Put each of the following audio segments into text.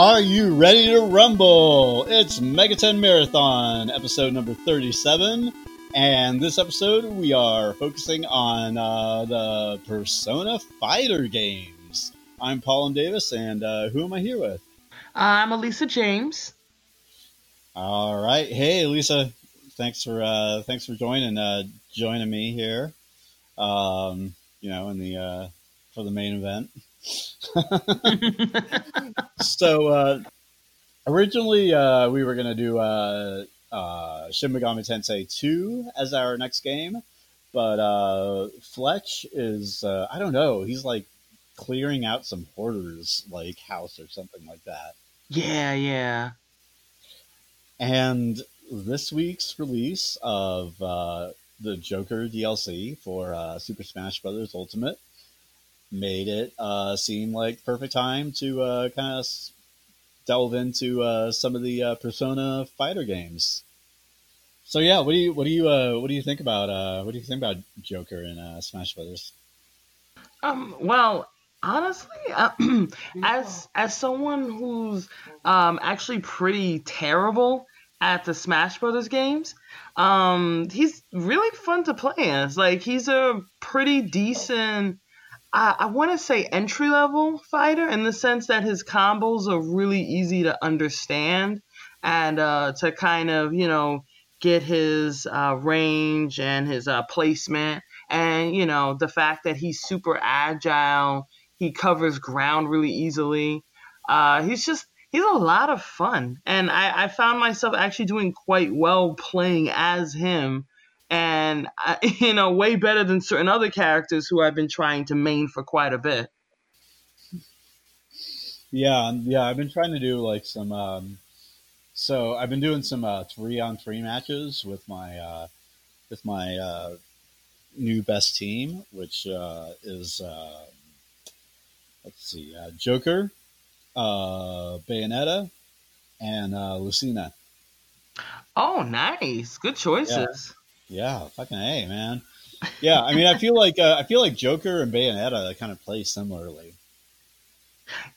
Are you ready to rumble? It's Megaten Marathon, episode number 37. And this episode, we are focusing on uh, the Persona Fighter games. I'm Paul and Davis, and uh, who am I here with? I'm Elisa James. All right. Hey, Elisa. Thanks for uh, thanks for joining uh, joining me here. Um, you know, in the uh, for the main event. So uh, originally uh, we were going to do uh, uh, Shin Megami Tensei 2 as our next game, but uh, Fletch is uh, I don't know. He's like clearing out some hoarders like house or something like that. Yeah, yeah. And this week's release of uh, the Joker DLC for uh, Super Smash Bros. Ultimate made it uh, seem like perfect time to uh, kind of delve into uh, some of the uh, Persona fighter games. So yeah, what do you what do you uh, what do you think about uh, what do you think about Joker and Smash Brothers? Um, well, honestly, as as someone who's um, actually pretty terrible at the Smash Brothers games, um, he's really fun to play as. Like he's a pretty decent I, I want to say entry level fighter in the sense that his combos are really easy to understand and uh, to kind of you know get his uh, range and his uh, placement. And you know the fact that he's super agile he covers ground really easily. Uh, he's just he's a lot of fun. And I, I found myself actually doing quite well playing as him and you know way better than certain other characters who I've been trying to main for quite a bit. Yeah, yeah, I've been trying to do like some. Um, so I've been doing some uh, three on three matches with my uh, with my uh, new best team, which uh, is uh, let's see, uh, Joker, Bayonetta, and Lucina. Oh, nice! Good choices. Yeah, fucking a man. Yeah, I mean, I feel like uh, I feel like Joker and Bayonetta kind of play similarly.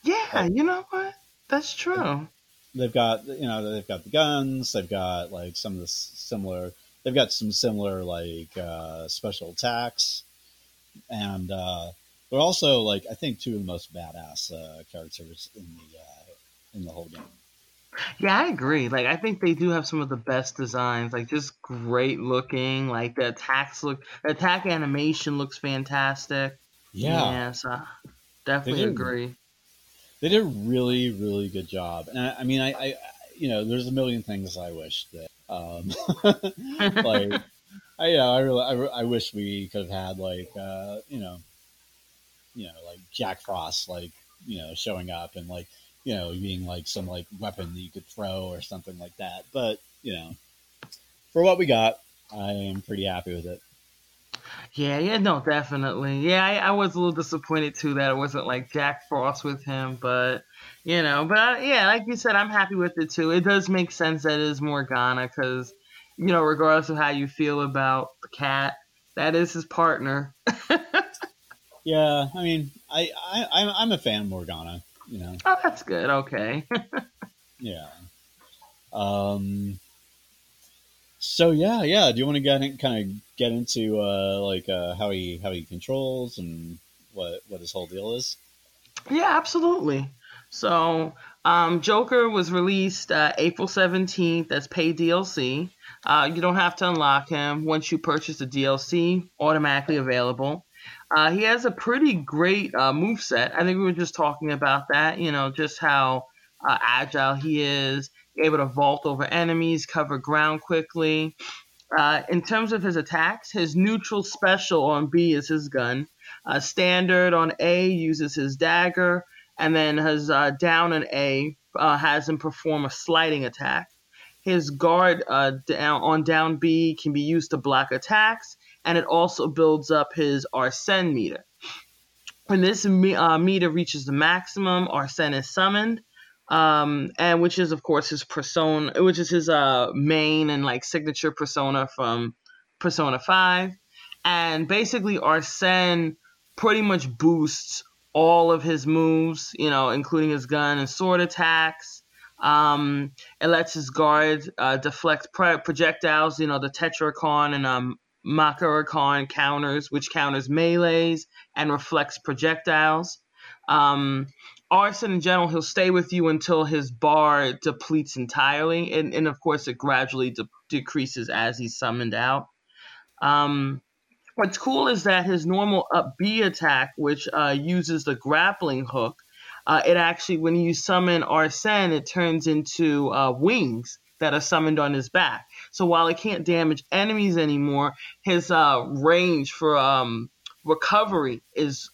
Yeah, like, you know what? That's true. They've got you know they've got the guns. They've got like some of the similar. They've got some similar like uh, special attacks, and uh, they're also like I think two of the most badass uh, characters in the uh, in the whole game. Yeah, I agree. Like, I think they do have some of the best designs. Like, just great looking. Like the attacks look, the attack animation looks fantastic. Yeah, yeah so definitely they agree. They did a really, really good job. And I, I mean, I, I, you know, there's a million things I wish that, um, like, I, you know, I really, I, I wish we could have had like, uh, you know, you know, like Jack Frost, like, you know, showing up and like you know, being like some like weapon that you could throw or something like that. But you know, for what we got, I am pretty happy with it. Yeah, yeah, no, definitely. Yeah, I, I was a little disappointed too that it wasn't like Jack Frost with him, but you know, but I, yeah, like you said, I'm happy with it too. It does make sense that it is Morgana because, you know, regardless of how you feel about the cat, that is his partner. yeah, I mean, I, I I'm a fan of Morgana you know. Oh, that's good. Okay. yeah. Um. So yeah, yeah. Do you want to get in, kind of get into uh, like uh, how he how he controls and what what his whole deal is? Yeah, absolutely. So, um, Joker was released uh, April 17th as paid DLC. Uh, you don't have to unlock him. Once you purchase the DLC, automatically available. Uh, he has a pretty great uh, move set. I think we were just talking about that. You know, just how uh, agile he is, able to vault over enemies, cover ground quickly. Uh, in terms of his attacks, his neutral special on B is his gun. Uh, standard on A uses his dagger, and then his uh, down on A has him perform a sliding attack. His guard down on down B can be used to block attacks, and it also builds up his Arsene meter. When this uh, meter reaches the maximum, Arsene is summoned, um, and which is of course his persona, which is his uh, main and like signature persona from Persona Five, and basically Arsene pretty much boosts all of his moves, you know, including his gun and sword attacks. Um, it lets his guard uh, deflect projectiles, you know, the Tetrakarn and um, Makarakarn counters, which counters melees and reflects projectiles. Um, Arsene in general, he'll stay with you until his bar depletes entirely, and, and of course it gradually de- decreases as he's summoned out. Um, what's cool is that his normal up B attack, which uh, uses the grappling hook, uh, it actually when you summon Arsene, it turns into uh, wings that are summoned on his back. So while it can't damage enemies anymore, his uh, range for um, recovery is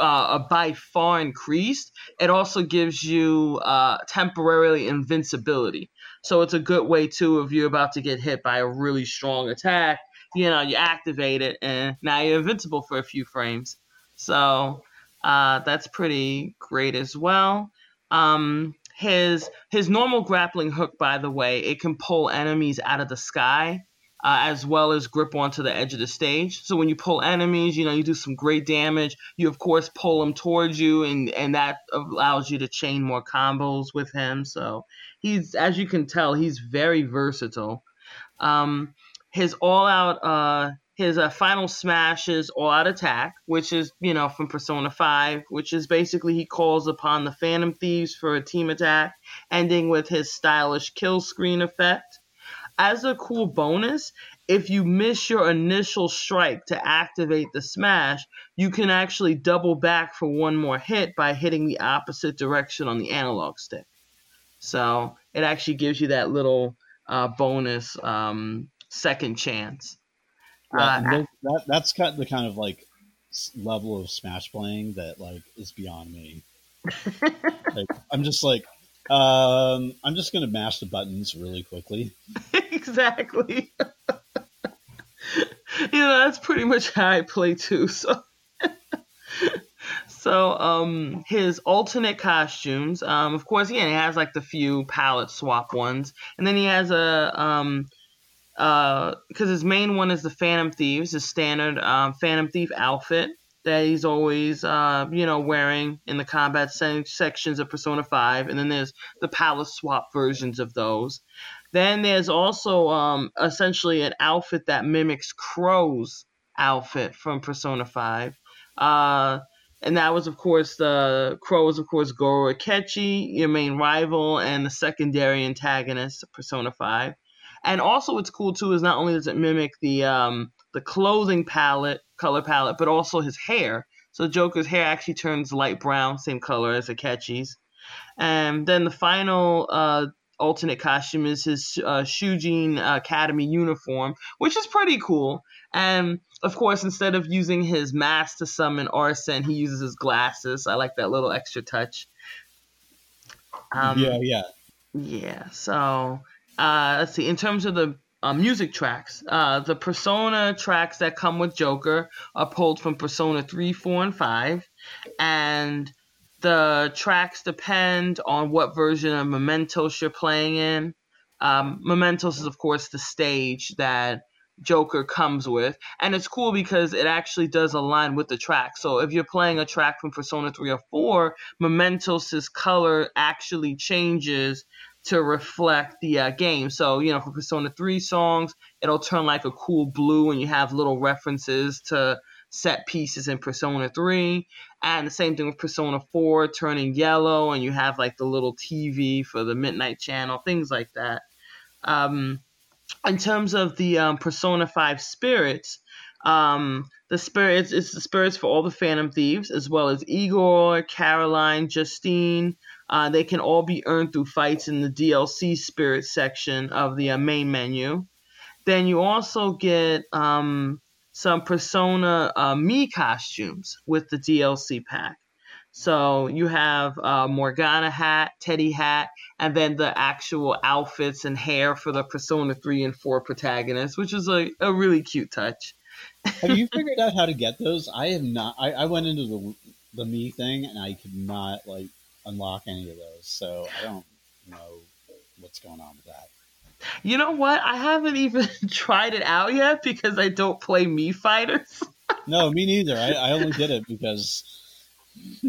uh, by far increased. It also gives you uh, temporarily invincibility. So it's a good way too if you're about to get hit by a really strong attack. You know, you activate it and now you're invincible for a few frames. So uh, that's pretty great as well. Um, his his normal grappling hook, by the way, it can pull enemies out of the sky. Uh, as well as grip onto the edge of the stage. So when you pull enemies, you know, you do some great damage. You of course pull them towards you, and and that allows you to chain more combos with him. So he's, as you can tell, he's very versatile. Um, his all-out uh, his uh, final smash is all out attack, which is, you know, from Persona 5, which is basically he calls upon the Phantom Thieves for a team attack, ending with his stylish kill screen effect. As a cool bonus, if you miss your initial strike to activate the smash, you can actually double back for one more hit by hitting the opposite direction on the analog stick. So it actually gives you that little uh, bonus um, second chance. Uh, that, that's kind of the kind of like level of Smash playing that like is beyond me. like, I'm just like, um, I'm just gonna mash the buttons really quickly. exactly. you know, that's pretty much how I play too. So, so um, his alternate costumes, um, of course, yeah, he has like the few palette swap ones, and then he has a um because uh, his main one is the Phantom Thieves, his standard um, Phantom Thief outfit that he's always, uh, you know, wearing in the combat se- sections of Persona 5. And then there's the palace swap versions of those. Then there's also um, essentially an outfit that mimics Crow's outfit from Persona 5. Uh, and that was, of course, the Crow was, of course, Goro Akechi, your main rival, and the secondary antagonist of Persona 5. And also, what's cool too is not only does it mimic the um, the clothing palette, color palette, but also his hair. So Joker's hair actually turns light brown, same color as Akechi's. And then the final uh, alternate costume is his uh, Shujin Academy uniform, which is pretty cool. And of course, instead of using his mask to summon Arsene, he uses his glasses. I like that little extra touch. Um, yeah, yeah. Yeah, so uh, let's see, in terms of the uh, music tracks, uh, the Persona tracks that come with Joker are pulled from Persona 3, 4, and 5. And the tracks depend on what version of Mementos you're playing in. Um, Mementos is, of course, the stage that Joker comes with. And it's cool because it actually does align with the track. So if you're playing a track from Persona 3 or 4, Mementos' color actually changes to reflect the uh, game. So, you know, for Persona 3 songs, it'll turn like a cool blue and you have little references to set pieces in Persona 3. And the same thing with Persona 4 turning yellow and you have like the little TV for the Midnight Channel, things like that. Um, in terms of the um, Persona 5 spirits, um, the spirits, it's the spirits for all the Phantom Thieves, as well as Igor, Caroline, Justine, uh, they can all be earned through fights in the DLC Spirit section of the uh, main menu. Then you also get um, some Persona uh, Mii costumes with the DLC pack. So you have uh, Morgana hat, Teddy hat, and then the actual outfits and hair for the Persona 3 and 4 protagonists, which is a, a really cute touch. have you figured out how to get those? I have not. I, I went into the the Mii thing and I could not like unlock any of those. So I don't know what's going on with that. You know what? I haven't even tried it out yet because I don't play Mii Fighters. no, me neither. I, I only did it because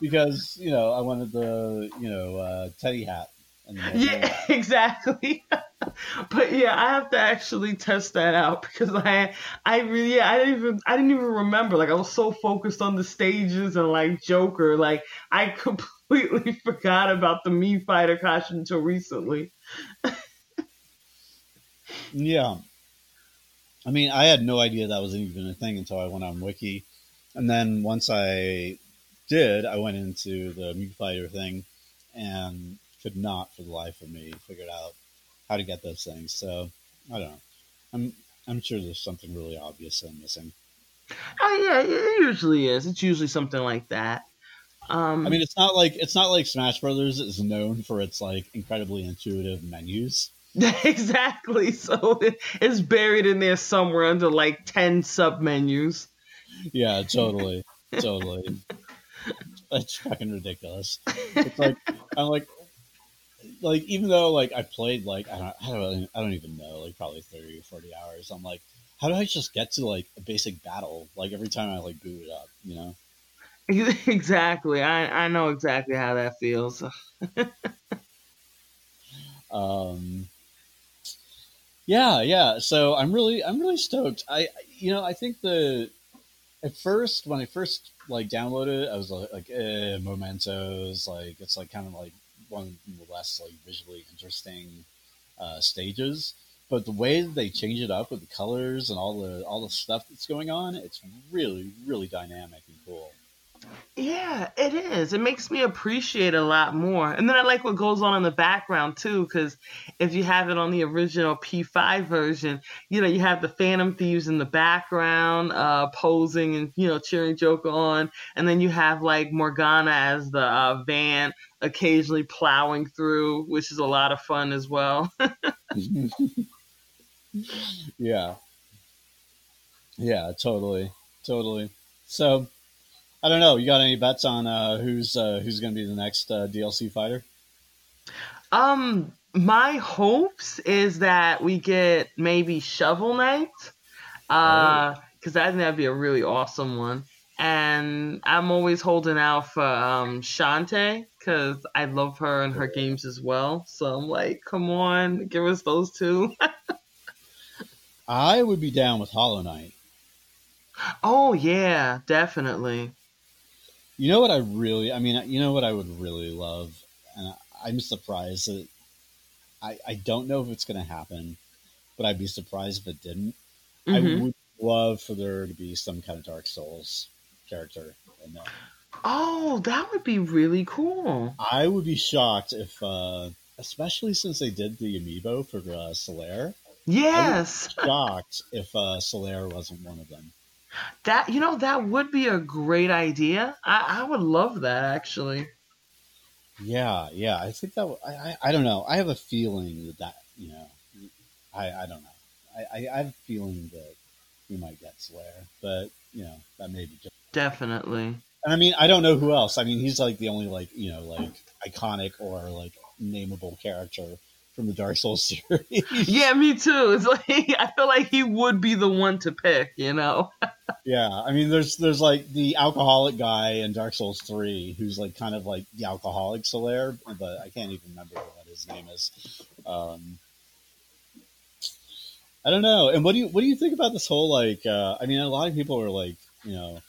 because you know I wanted the you know uh, Teddy hat. Yeah, exactly. but yeah, I have to actually test that out because I I really yeah, I didn't even I didn't even remember. Like I was so focused on the stages and like Joker, like I completely forgot about the Mii Fighter costume until recently. yeah. I mean, I had no idea that was even a thing until I went on Wiki. And then once I did, I went into the Mii Fighter thing and could not for the life of me figure out how to get those things. So I don't know. I'm I'm sure there's something really obvious I'm missing. Oh yeah, it usually is. It's usually something like that. Um, I mean, it's not like it's not like Smash Brothers is known for its like incredibly intuitive menus. exactly. So it's buried in there somewhere under like ten sub menus. Yeah, totally, totally. That's fucking ridiculous. It's like I'm like, like even though like I played like I don't I don't I don't even know like probably thirty or forty hours. I'm like, how do I just get to like a basic battle like every time I like boot it up? You know. Exactly. I I know exactly how that feels. um. Yeah, yeah. So I'm really I'm really stoked. I you know I think the at first when I first like downloaded it, I was like, like eh, Mementos, like it's like kind of like one of the less like visually interesting uh, stages. But the way they change it up with the colors and all the all the stuff that's going on, it's really really dynamic and cool. Yeah, it is. It makes me appreciate a lot more. And then I like what goes on in the background too, because if you have it on the original P5 version, you know, you have the Phantom Thieves in the background, uh, posing and, you know, cheering Joker on. And then you have like Morgana as the uh, van occasionally plowing through, which is a lot of fun as well. yeah. Yeah, totally. Totally. So, I don't know. You got any bets on uh, who's uh, who's going to be the next uh, DLC fighter? Um, my hopes is that we get maybe Shovel Knight, because uh, I think that'd be a really awesome one. And I'm always holding out for um, Shantae because I love her and her games as well. So I'm like, come on, give us those two. I would be down with Hollow Knight. Oh yeah, definitely. You know what I really, I mean, you know what I would really love, and I'm surprised that I, I don't know if it's going to happen, but I'd be surprised if it didn't. Mm-hmm. I would love for there to be some kind of Dark Souls character in there. Oh, that would be really cool. I would be shocked if, uh, especially since they did the amiibo for uh, Solaire. Yes. shocked if uh, Solaire wasn't one of them. That you know that would be a great idea. I, I would love that actually. Yeah, yeah. I think that I, I, I don't know. I have a feeling that that you know, I I don't know. I, I, have a feeling that we might get Solaire, but you know that may be just definitely. And I mean, I don't know who else. I mean, he's like the only like you know like iconic or like nameable character from the Dark Souls series. yeah, me too. It's like I feel like he would be the one to pick, you know. yeah, I mean, there's there's like the alcoholic guy in Dark Souls three, who's like kind of like the alcoholic Solaire, but I can't even remember what his name is. Um, I don't know. And what do you what do you think about this whole like? Uh, I mean, a lot of people are like, you know,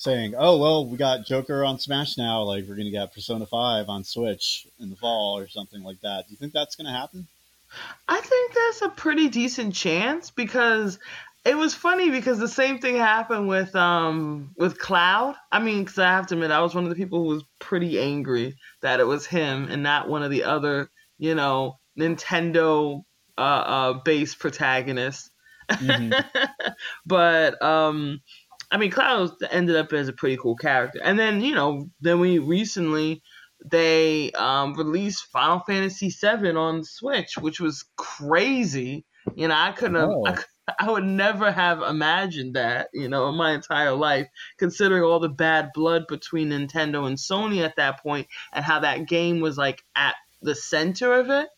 saying, "Oh well, we got Joker on Smash now. Like we're gonna get Persona Five on Switch in the fall or something like that." Do you think that's gonna happen? I think there's a pretty decent chance because it was funny because the same thing happened with um with Cloud. I mean, because I have to admit, I was one of the people who was pretty angry that it was him and not one of the other, you know, Nintendo uh, uh based protagonists. Mm-hmm. but um I mean, Cloud ended up as a pretty cool character. And then, you know, then we recently they um, released Final Fantasy VII on Switch, which was crazy. You know, I couldn't have, oh. I, I would never have imagined that, you know, in my entire life, considering all the bad blood between Nintendo and Sony at that point and how that game was like at the center of it.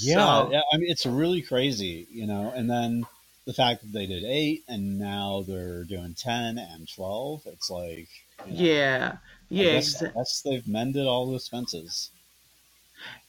Yeah, so, yeah I mean, it's really crazy, you know, and then the fact that they did eight and now they're doing ten and twelve, it's like you know, yeah, yeah. I guess, I guess they've mended all those fences.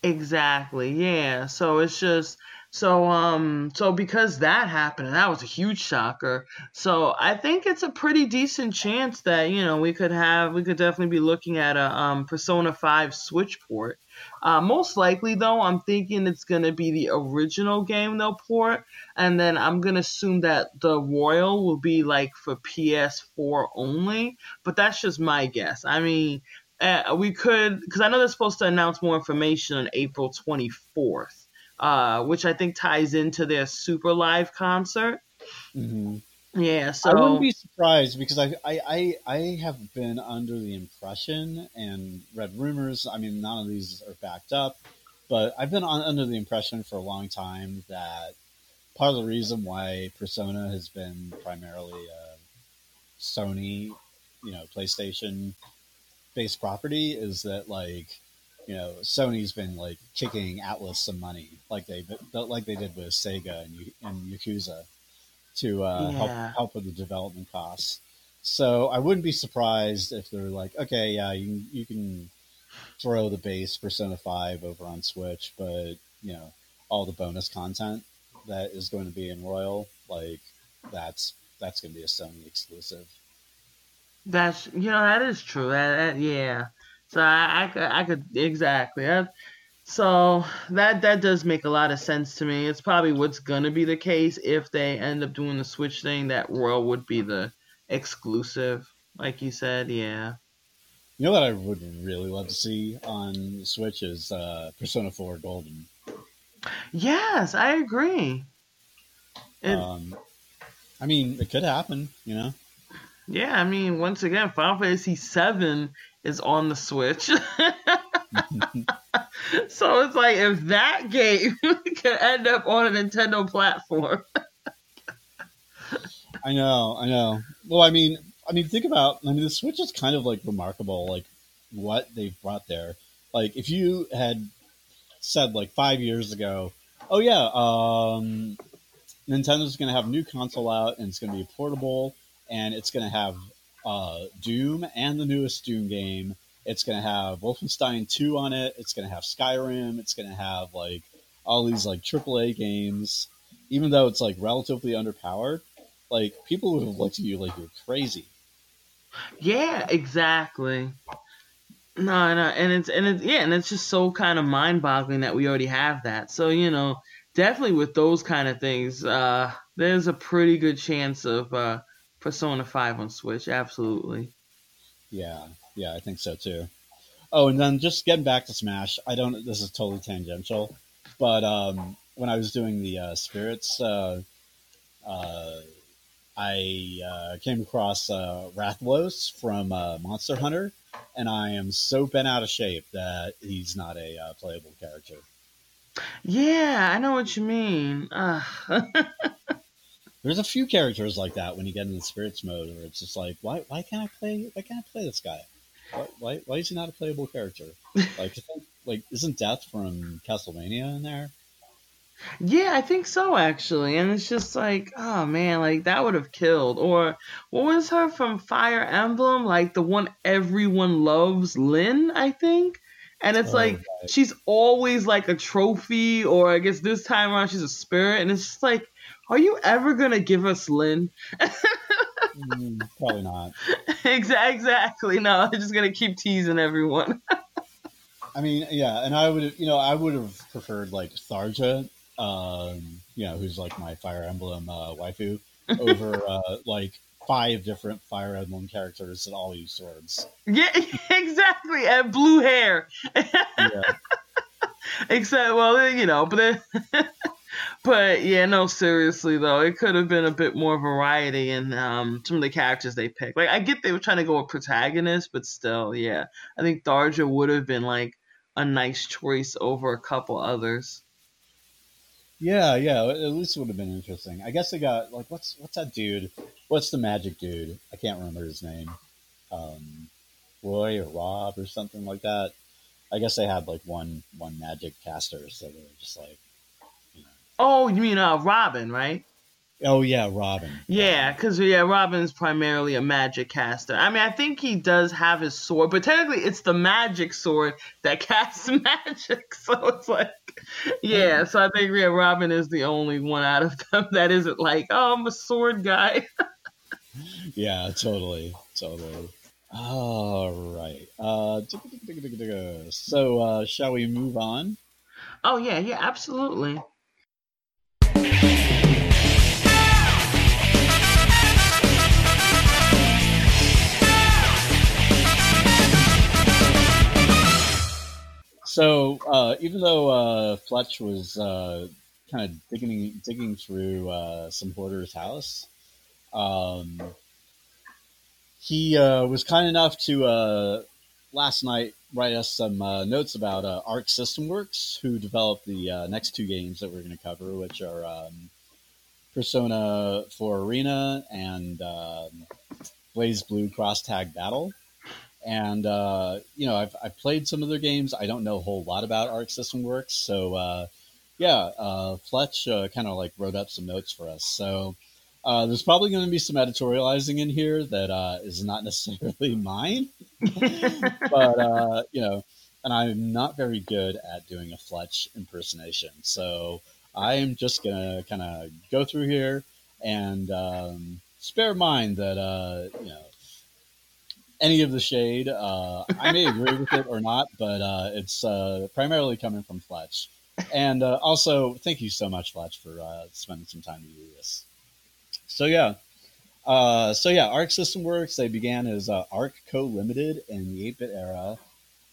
Exactly. Yeah. So it's just so um so because that happened and that was a huge shocker. So I think it's a pretty decent chance that, you know, we could have we could definitely be looking at a um Persona 5 Switch port. Uh, most likely though, I'm thinking it's gonna be the original game they'll port, and then I'm gonna assume that the Royal will be like for PS4 only. But that's just my guess. I mean, uh, we could because I know they're supposed to announce more information on April 24th, uh, which I think ties into their Super Live concert. Mm-hmm. Yeah, so I wouldn't be surprised because I, I, I, I have been under the impression and read rumors. I mean, none of these are backed up, but I've been on, under the impression for a long time that part of the reason why Persona has been primarily a Sony, you know, PlayStation based property is that like you know Sony's been like kicking Atlus some money like they like they did with Sega and, and Yakuza to uh, yeah. help help with the development costs. So I wouldn't be surprised if they're like, okay, yeah, you can, you can throw the base Persona Five over on Switch, but you know all the bonus content that is going to be in Royal, like that's that's going to be a Sony exclusive. That's you know that is true. That, that yeah. So I, I could I could exactly. That, so that that does make a lot of sense to me. It's probably what's gonna be the case if they end up doing the Switch thing. That Royal would be the exclusive, like you said. Yeah. You know what I would really love to see on Switch is uh, Persona Four Golden. Yes, I agree. It, um, I mean, it could happen. You know. Yeah, I mean, once again, Final Fantasy VII is on the Switch. so it's like if that game could end up on a Nintendo platform. I know, I know. Well, I mean, I mean, think about. I mean, the Switch is kind of like remarkable, like what they've brought there. Like, if you had said like five years ago, "Oh yeah, um, Nintendo's going to have a new console out and it's going to be portable and it's going to have uh, Doom and the newest Doom game. It's going to have Wolfenstein 2 on it. It's going to have Skyrim. It's going to have like all these like AAA games. Even though it's like relatively underpowered, like people would have looked at you like you're crazy. Yeah, exactly. No, no, and it's and it's yeah, and it's just so kind of mind-boggling that we already have that. So you know, definitely with those kind of things, uh, there's a pretty good chance of uh, Persona 5 on Switch, absolutely. Yeah, yeah, I think so too. Oh, and then just getting back to Smash, I don't. This is totally tangential, but um, when I was doing the uh, spirits, uh, uh, I uh, came across uh, Rathalos from uh, Monster Hunter, and I am so bent out of shape that he's not a uh, playable character. Yeah, I know what you mean. There's a few characters like that when you get into spirits mode, where it's just like, why, why can't I play? Why can't I play this guy? Why, why, why is he not a playable character? Like, like, isn't Death from Castlevania in there? Yeah, I think so actually. And it's just like, oh man, like that would have killed. Or what was her from Fire Emblem? Like the one everyone loves, Lyn, I think. And it's oh, like right. she's always like a trophy, or I guess this time around she's a spirit, and it's just like are you ever gonna give us Lyn? mm, probably not. Exactly. No, I'm just gonna keep teasing everyone. I mean, yeah, and I would, you know, I would have preferred like Tharja, um, you know, who's like my Fire Emblem uh, waifu, over uh, like five different Fire Emblem characters that all use swords. Yeah, exactly, and blue hair. yeah. Except, well, you know, but then but yeah, no, seriously though, it could have been a bit more variety in um, some of the characters they picked. Like I get they were trying to go with protagonists, but still, yeah, I think Tharja would have been like a nice choice over a couple others. Yeah, yeah, at least it would have been interesting. I guess they got like what's what's that dude? What's the magic dude? I can't remember his name. Um, Roy or Rob or something like that. I guess they had like one one magic caster, so they were just like Oh, you mean uh Robin, right? Oh yeah, Robin. Yeah, because yeah, Robin's primarily a magic caster. I mean, I think he does have his sword, but technically, it's the magic sword that casts magic. So it's like, yeah. So I think yeah, Robin is the only one out of them that isn't like, oh, I'm a sword guy. yeah, totally, totally. All right. Uh, so uh, shall we move on? Oh yeah, yeah, absolutely. So uh, even though uh, Fletch was uh, kind of digging digging through uh, some hoarder's house, um, he uh, was kind enough to uh, last night write us some notes about Arc System Works, who developed the next two games that we're going to cover, which are um, Persona 4 Arena and um, BlazBlue Cross Tag Battle. And uh, you know, I've I've played some of their games. I don't know a whole lot about Arc System Works, so uh, yeah, uh, Fletch uh, kind of like wrote up some notes for us. So uh, there's probably going to be some editorializing in here that uh, is not necessarily mine, but you know, and I'm not very good at doing a Fletch impersonation, so I am just gonna kind of go through here and um, spare mind that you know any of the shade. Uh, I may agree with it or not, but uh, it's uh, primarily coming from Fletch. And uh, also, thank you so much, Fletch, for uh, spending some time to do this. So yeah, uh, so yeah, Arc System Works. They began as Arc Co Limited in the 8-bit era,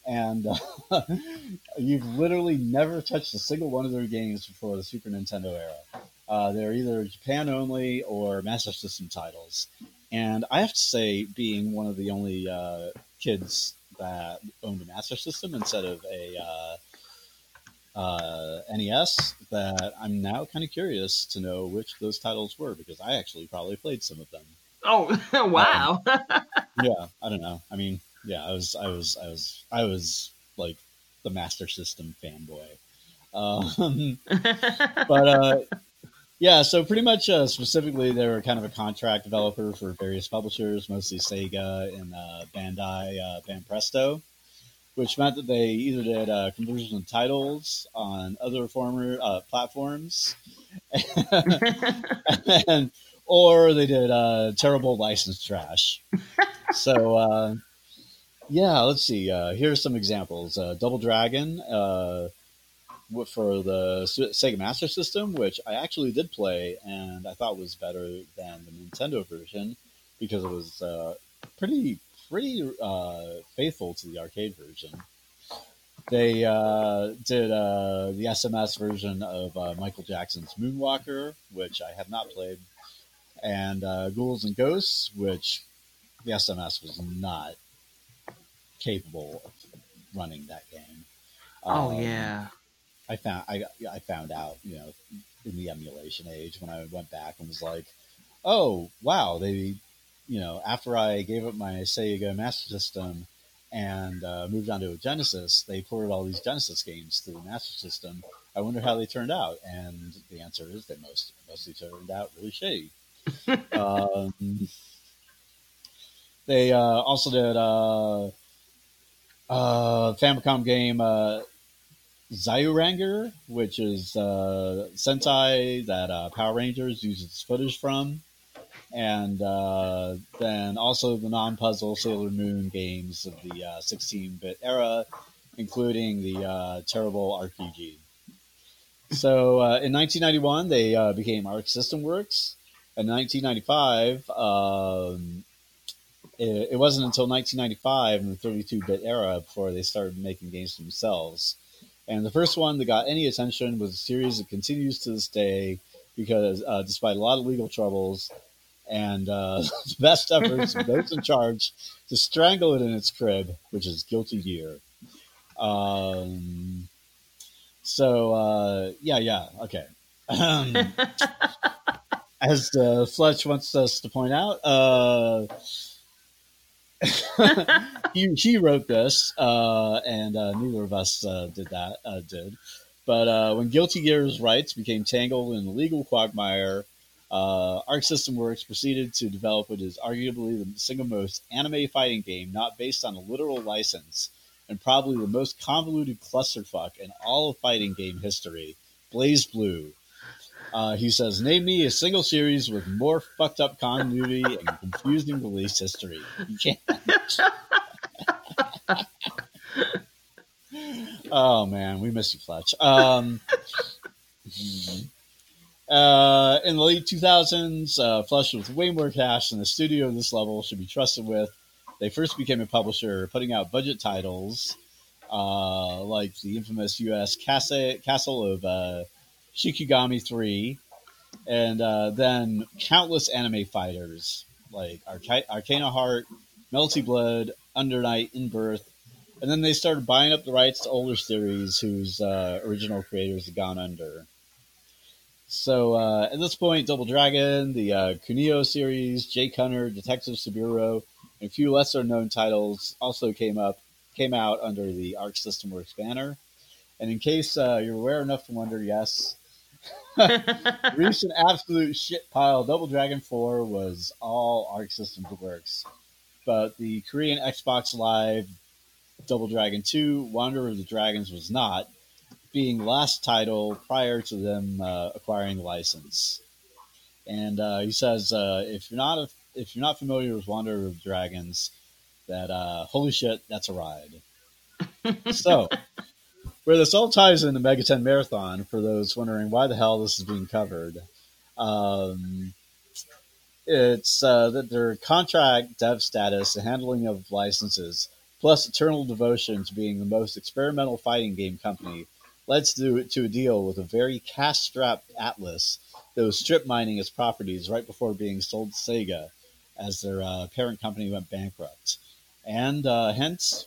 and you've literally never touched a single one of their games before the Super Nintendo era. they're either Japan only or Master System titles. And I have to say, being one of the only uh, kids that owned a Master System instead of a uh, uh, NES, that I'm now kind of curious to know which those titles were because I actually probably played some of them. Oh wow! Um, yeah, I don't know. I mean, yeah, I was, I was, I was, I was like the Master System fanboy. Um, but uh, yeah, so pretty much uh, specifically, they were kind of a contract developer for various publishers, mostly Sega and uh, Bandai uh, Banpresto, which meant that they either did uh, conversions of titles on other former uh, platforms, and, or they did uh, terrible license trash. so, uh, yeah, let's see. here's some examples: Double Dragon for the Sega Master System, which I actually did play and I thought was better than the Nintendo version because it was uh, pretty pretty uh, faithful to the arcade version. They uh, did uh, the SMS version of uh, Michael Jackson's Moonwalker, which I have not played, and uh, Ghouls and Ghosts, which the SMS was not capable of running that game. Oh um, yeah. I found I I found out you know in the emulation age when I went back and was like, oh wow they you know after I gave up my Sega Master System and uh, moved on to a Genesis, they ported all these Genesis games to the Master System. I wonder how they turned out, and the answer is they most mostly turned out really shitty. um, they uh, also did uh, uh, Famicom game uh, Zyuranger, which is uh, Sentai that uh, Power Rangers uses footage from, and uh, then also the non-puzzle Sailor Moon games of the 16-bit uh, era, including the uh, terrible RPG. So uh, in 1991, they became Arc System Works. In 1995, um, it, it wasn't until 1995 in the 32-bit era before they started making games themselves. And the first one that got any attention was a series that continues to this day because, uh, despite a lot of legal troubles and uh, the best efforts of those in charge to strangle it in its crib, which is Guilty Gear. Um, so, uh, yeah, yeah, okay. Um, as uh, Fletch wants us to point out, uh, he, he wrote this, uh, and uh, neither of us uh, did that. Uh, did, but uh, when Guilty Gear's rights became tangled in the legal quagmire uh, Arc System Works proceeded to develop what is arguably the single most anime fighting game not based on a literal license, and probably the most convoluted clusterfuck in all of fighting game history, BlazBlue. Uh, he says, "Name me a single series with more fucked up continuity and confusing release history." You can't. oh man, we miss you, Fletch. Um, uh, in the late 2000s, uh, Fletch with way more cash than the studio of this level should be trusted with. They first became a publisher, putting out budget titles uh, like the infamous U.S. Castle, Castle of uh, Shikigami 3, and uh, then countless anime fighters like Arca- Arcana Heart, Melty Blood, Under Night, In Birth, and then they started buying up the rights to older series whose uh, original creators had gone under. So uh, at this point, Double Dragon, the uh, Kunio series, Jake Hunter, Detective Saburo, and a few lesser known titles also came up came out under the Arc System Works banner. And in case uh, you're aware enough to wonder, yes, recent absolute shit pile. Double Dragon 4 was all Arc System Works, but the Korean Xbox Live Double Dragon 2, Wanderer of the Dragons was not, being last title prior to them uh, acquiring the license. And uh, he says, uh, if you're not a, if you're not familiar with Wanderer of the Dragons, that uh, holy shit, that's a ride. so, where this all ties into Megaten Marathon, for those wondering why the hell this is being covered, um, it's uh, that their contract dev status, the handling of licenses, plus eternal devotion to being the most experimental fighting game company, led to, to a deal with a very cash strapped Atlus that was strip mining its properties right before being sold to Sega as their uh, parent company went bankrupt. And uh, hence,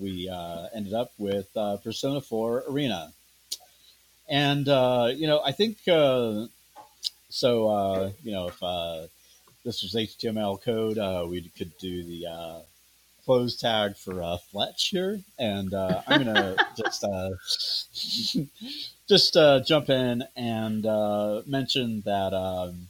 we uh, ended up with uh, Persona 4 Arena. And, uh, you know, I think, uh, so, you know, if this was HTML code, we could do the close tag for uh, Fletch here, and uh, I'm gonna just uh, just uh, jump in and uh, mention that um,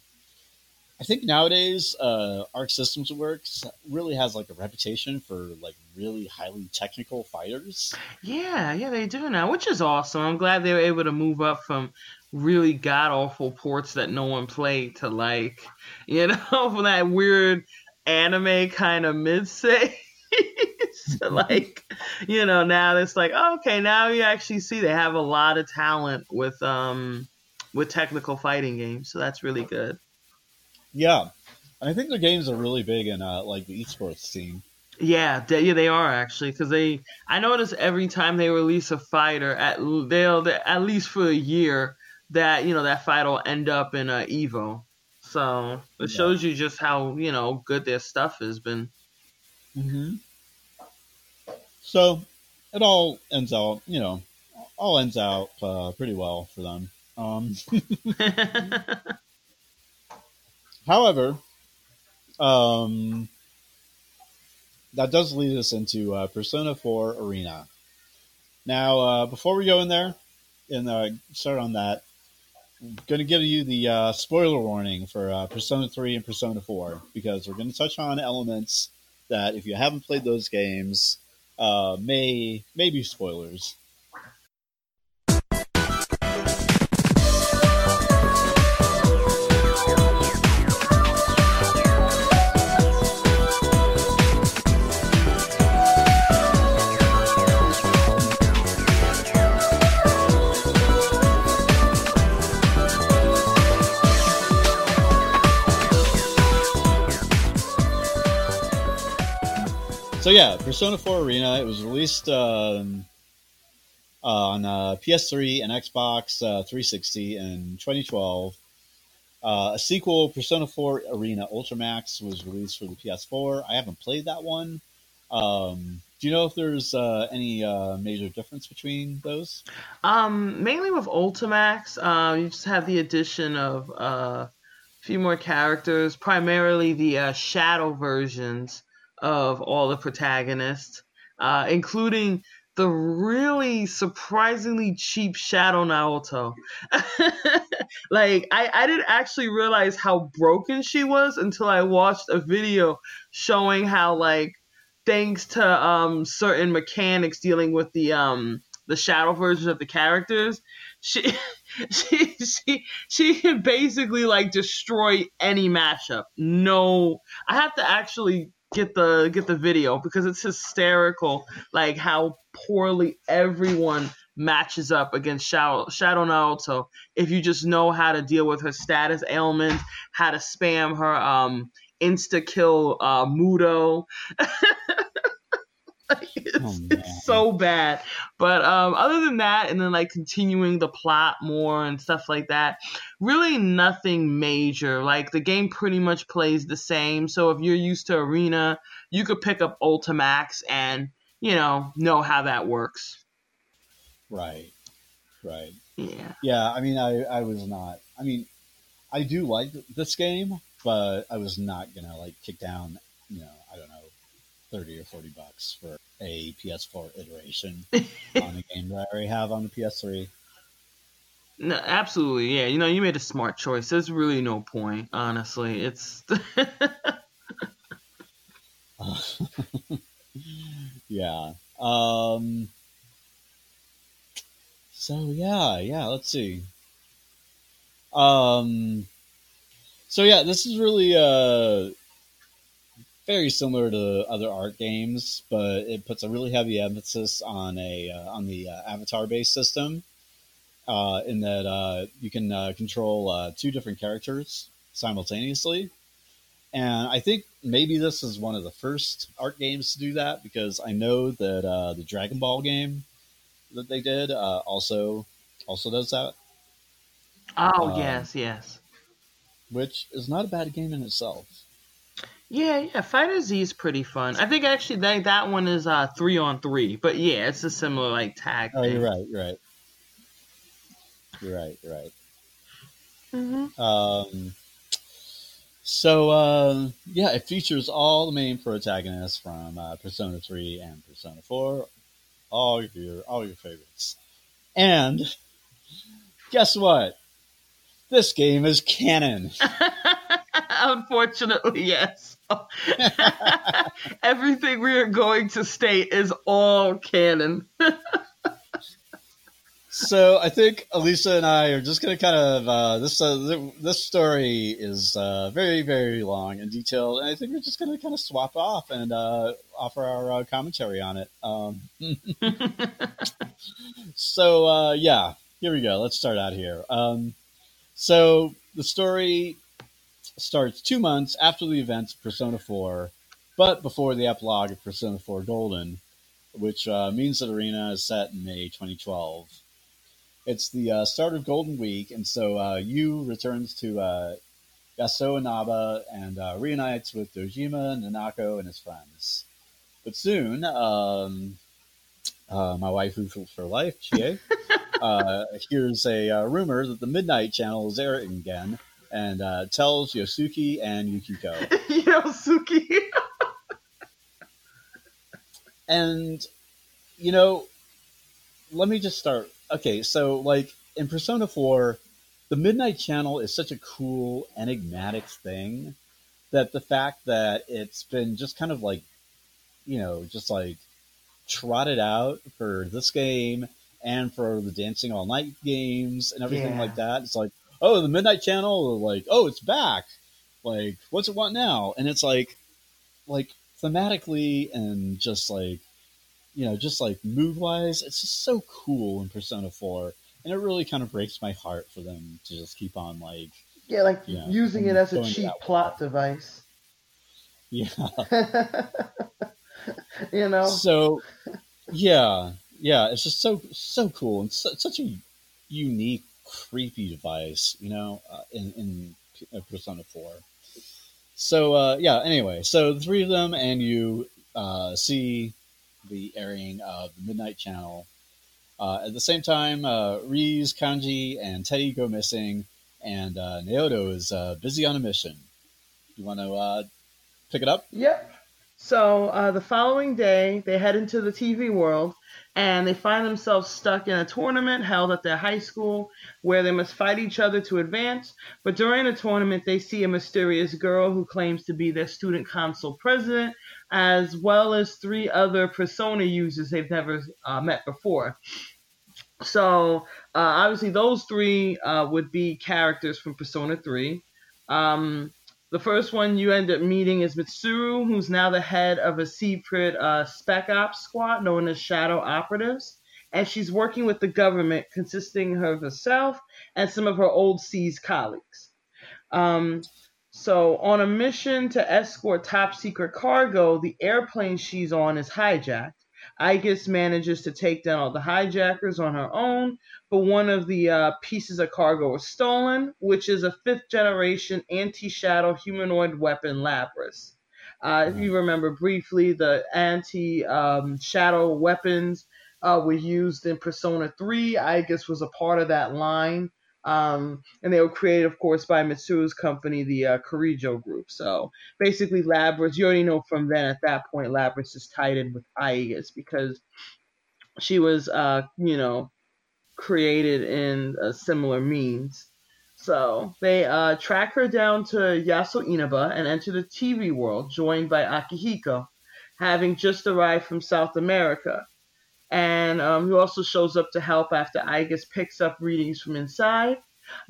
I think nowadays uh, Arc Systems Works really has like a reputation for like really highly technical fighters. Yeah, yeah, they do now, which is awesome. I'm glad they were able to move up from really god awful ports that no one played to like, you know, from that weird anime kind of mid say so like, you know, now it's like, okay, now you actually see they have a lot of talent with um with technical fighting games, so that's really good. Yeah, I think their games are really big in uh, like the esports scene. Yeah, they, yeah, they are actually because they. I notice every time they release a fighter, at they'll at least for a year that you know that fight will end up in a Evo. So it yeah. shows you just how you know good their stuff has been. Mm-hmm. So it all ends out, you know, all ends out uh, pretty well for them. Um, however, um, that does lead us into uh, Persona 4 Arena. Now, uh, before we go in there and uh, start on that, I'm going to give you the uh, spoiler warning for uh, Persona 3 and Persona 4 because we're going to touch on elements that if you haven't played those games, uh, may be spoilers. So yeah, Persona 4 Arena. It was released um, uh, on uh, PS3 and Xbox uh, 360 in 2012. Uh, a sequel, Persona 4 Arena Ultimax, was released for the PS4. I haven't played that one. Um, do you know if there's uh, any uh, major difference between those? Um, mainly with Ultimax, uh, you just have the addition of a few more characters, primarily the shadow versions of all the protagonists, uh, including the really surprisingly cheap Shadow Naoto. like I, I didn't actually realize how broken she was until I watched a video showing how like thanks to um certain mechanics dealing with the um the shadow versions of the characters, she she she she can basically like destroy any matchup. No, I have to actually get the get the video because it's hysterical like how poorly everyone matches up against Shadow, Shadow Naoto if you just know how to deal with her status ailments, how to spam her um insta kill uh Mudo. it's, oh, it's, so bad. But um, other than that, and then like continuing the plot more and stuff like that, really nothing major. Like the game pretty much plays the same. So if you're used to Arena, you could pick up Ultimax and you know know how that works. Right. Right. Yeah. Yeah. I mean, I I was not. I mean, I do like this game, but I was not gonna like kick down. You know, I don't know 30 or 40 bucks for a PS4 iteration on a game that I already have on the PS3. No, absolutely, yeah. You know, you made a smart choice. There's really no point, honestly. It's yeah. Um. So yeah, yeah. Let's see. Um. So yeah, this is really uh very similar to other Arc games, but it puts a really heavy emphasis on a uh, on the uh, avatar based system. Uh, in that uh, you can uh, control uh, two different characters simultaneously, and I think maybe this is one of the first Arc games to do that because I know that the Dragon Ball game that they did also also does that. Oh yes, yes. Which is not a bad game in itself. Yeah, yeah, FighterZ is pretty fun. I think actually that that one is uh three on three, but yeah, it's a similar like tag. Oh, thing. you're right. You're right. You're right. You're right. Mm-hmm. Um. So uh, yeah, it features all the main protagonists from uh, Persona Three and Persona Four, all your all your favorites, and guess what? This game is canon. Unfortunately, yes. Everything we are going to state is all canon. so I think Elisa and I are just going to kind of uh, this uh, this story is uh, very very long and detailed, and I think we're just going to kind of swap off and uh, offer our uh, commentary on it. Um, so uh, yeah, here we go. Let's start out here. Um, so the story starts two months after the events of Persona 4, but before the epilogue of Persona 4 Golden, which uh, means that Arena is set in May 2012. It's the uh, start of Golden Week, and so uh, Yu returns to uh, Yaso Inaba and uh, reunites with Dojima, Nanako, and his friends. But soon, um, uh, my waifu for, for life, Chie, uh, hears a uh, rumor that the Midnight Channel is airing again, and uh, tells Yosuke and Yukiko. Yosuke. and you know, let me just start. Okay, so like in Persona Four, the Midnight Channel is such a cool, enigmatic thing that the fact that it's been just kind of like, you know, just like trotted out for this game and for the Dancing All Night games and everything yeah. like that. It's like, oh, the Midnight Channel, like, oh, it's back. Like, what's it want now? And it's like, like thematically and just like, you know, just like mood wise, it's just so cool in Persona 4. And it really kind of breaks my heart for them to just keep on like, yeah, like you know, using it as a cheap plot device. Yeah. you know. So, yeah, yeah, it's just so so cool and su- such a unique creepy device, you know, uh, in, in uh, Persona 4. So, uh, yeah, anyway, so the three of them and Yu uh, see the airing of the Midnight Channel. Uh, at the same time, uh, Rise, Kanji, and Teddy go missing, and uh, Naoto is busy on a mission. You want to pick it up? Yep. So the following day, they head into the TV world and they find themselves stuck in a tournament held at their high school where they must fight each other to advance. But during the tournament, they see a mysterious girl who claims to be their student council president, as well as three other persona users they've never uh, met before. So uh, obviously, those three uh, would be characters from Persona 3. Um, the first one you end up meeting is Mitsuru, who's now the head of a secret uh, spec ops squad known as Shadow Operatives. And she's working with the government, consisting of herself and some of her old SEES colleagues. Um, so, on a mission to escort top secret cargo, the airplane she's on is hijacked. Aigis manages to take down all the hijackers on her own, but one of the uh, pieces of cargo is stolen, which is a fifth generation anti shadow humanoid weapon, Labrys. Uh, if you remember briefly, the anti um, shadow weapons uh, were used in Persona 3. Aigis was a part of that line. Um, and they were created, of course, by Mitsuru's company, the uh, Kirijo Group. So basically, Labrys, you already know from then at that point, Labrys is tied in with Aigis because she was, uh, you know, created in a similar means. So they uh, track her down to Yaso Inaba and enter the TV world, joined by Akihiko, having just arrived from South America and um, he also shows up to help after Aigis picks up readings from inside.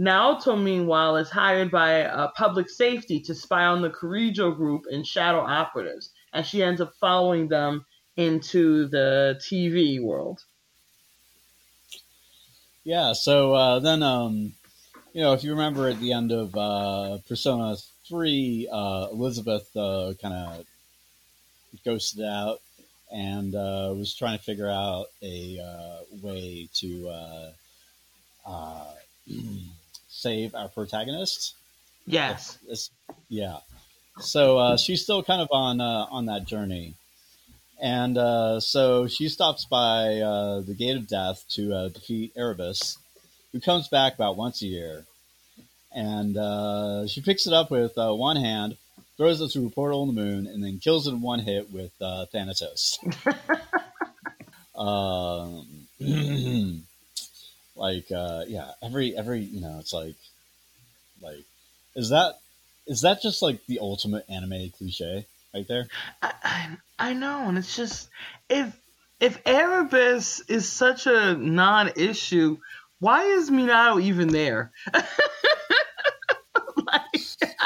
Naoto, meanwhile, is hired by uh, public safety to spy on the Kirijo group and shadow operatives, and she ends up following them into the TV world. Yeah, so uh, then, um, you know, if you remember at the end of uh, Persona 3, uh, Elizabeth uh, kind of ghosted out and uh, was trying to figure out a uh, way to uh, uh save our protagonist. Yes. It's, it's, yeah. So uh, she's still kind of on uh, on that journey, and so she stops by the Gate of Death to defeat Erebus, who comes back about once a year, and she picks it up with one hand throws it through a portal on the moon, and then kills it in one hit with uh, Thanatos. um, like uh, yeah, every every you know, it's like like is that is that just like the ultimate anime cliche right there? I, I, I know, and it's just if if Erebus is such a non-issue, why is Minato even there?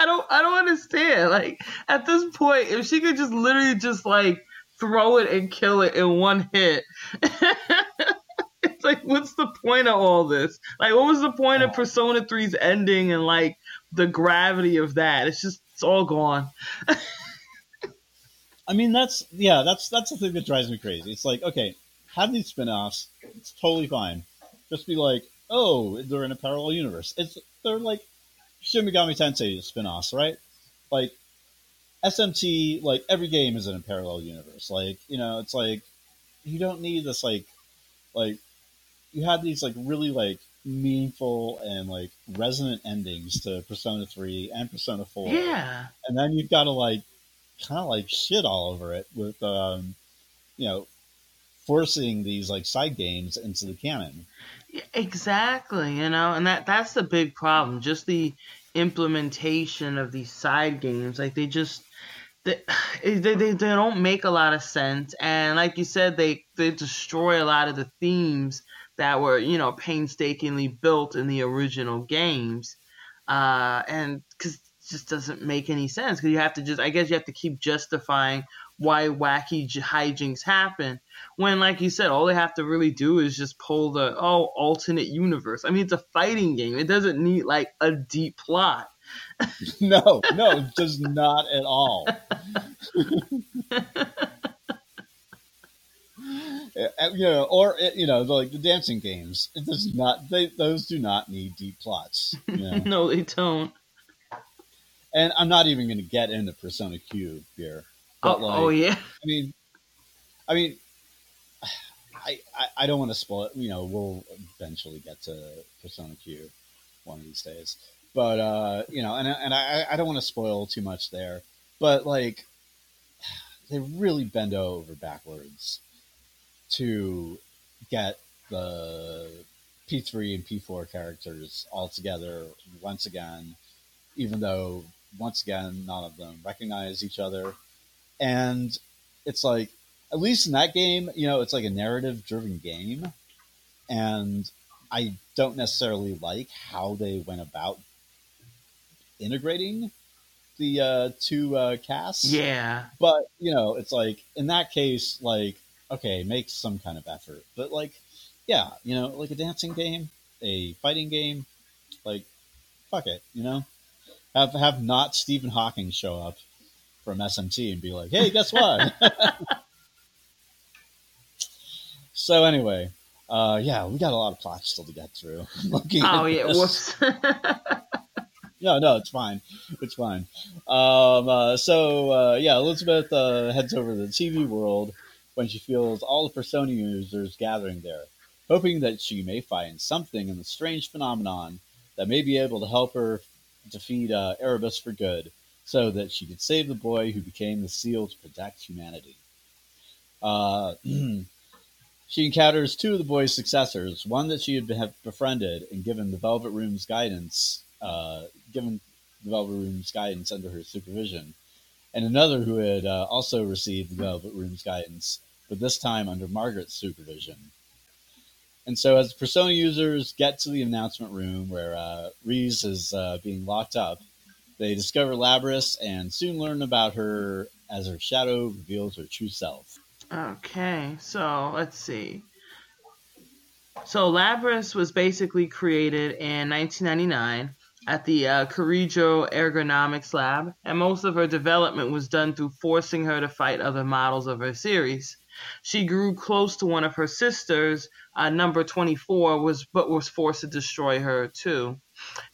I don't I don't understand. Like at this point, if she could just literally just like throw it and kill it in one hit. it's like what's the point of all this? Like what was the point of oh. Persona 3's ending and like the gravity of that? It's just it's all gone. I mean that's yeah, that's that's the thing that drives me crazy. It's like, okay, have these spin-offs, it's totally fine. Just be like, oh, they're in a parallel universe. It's they're like Shin Megami Tensei spin-offs, right? Like SMT, like every game is in a parallel universe. Like you know, it's like you don't need this like like you had these like really like meaningful and like resonant endings to Persona 3 and Persona 4. Yeah. And then you've got to like kind of like shit all over it with um you know forcing these like side games into the canon. Exactly, you know, and that that's the big problem. Just the implementation of these side games, like they just they, they, they, don't make a lot of sense and like you said they they destroy a lot of the themes that were you know painstakingly built in the original games uh and because just doesn't make any sense because you have to just i guess you have to keep justifying why wacky hijinks happen. When, like you said, all they have to really do is just pull the oh alternate universe. I mean, it's a fighting game. It doesn't need like a deep plot. no, no, it does not at all. Uh, uh, you know, or uh, you know, like the dancing games. It does not. They those do not need deep plots. You know? no, they don't. And I'm not even going to get into Persona Q here. But oh, like, oh yeah. I mean, I mean, I, I, I don't want to spoil it. You know, we'll eventually get to Persona Q one of these days. But uh, you know, and and I I don't want to spoil too much there. But like, they really bend over backwards to get the P3 and P4 characters all together once again, even though once again none of them recognize each other. And it's like, at least in that game, you know, it's like a narrative driven game. And I don't necessarily like how they went about integrating the uh, two uh, casts. Yeah. But, you know, it's like, in that case, like, okay, make some kind of effort. But, like, yeah, you know, like a dancing game, a fighting game, like, fuck it, you know? Have, have not Stephen Hawking show up from SMT and be like, hey, guess what? so, anyway, uh, yeah, we got a lot of plots still to get through. Looking Oh yeah. this. Whoops. No, no, it's fine. It's fine. Um, uh, so, uh, yeah, Elizabeth uh, heads over to the TV world when she feels all the Persona users gathering there, hoping that she may find something in the strange phenomenon that may be able to help her defeat uh, Erebus for good, so that she could save the boy who became the seal to protect humanity. Uh, she encounters two of the boy's successors, one that she had befriended and given the Velvet Room's guidance, uh, given the Velvet Room's guidance under her supervision, and another who had uh, also received the Velvet Room's guidance, but this time under Margaret's supervision. And so, as Persona users get to the announcement room where uh, Rise is uh, being locked up, they discover Labrys and soon learn about her as her shadow reveals her true self. Okay, so let's see. So Labris was basically created in 1999 at the uh, Kirijo Ergonomics Lab, and most of her development was done through forcing her to fight other models of her series. She grew close to one of her sisters, uh, number 24, was but was forced to destroy her too.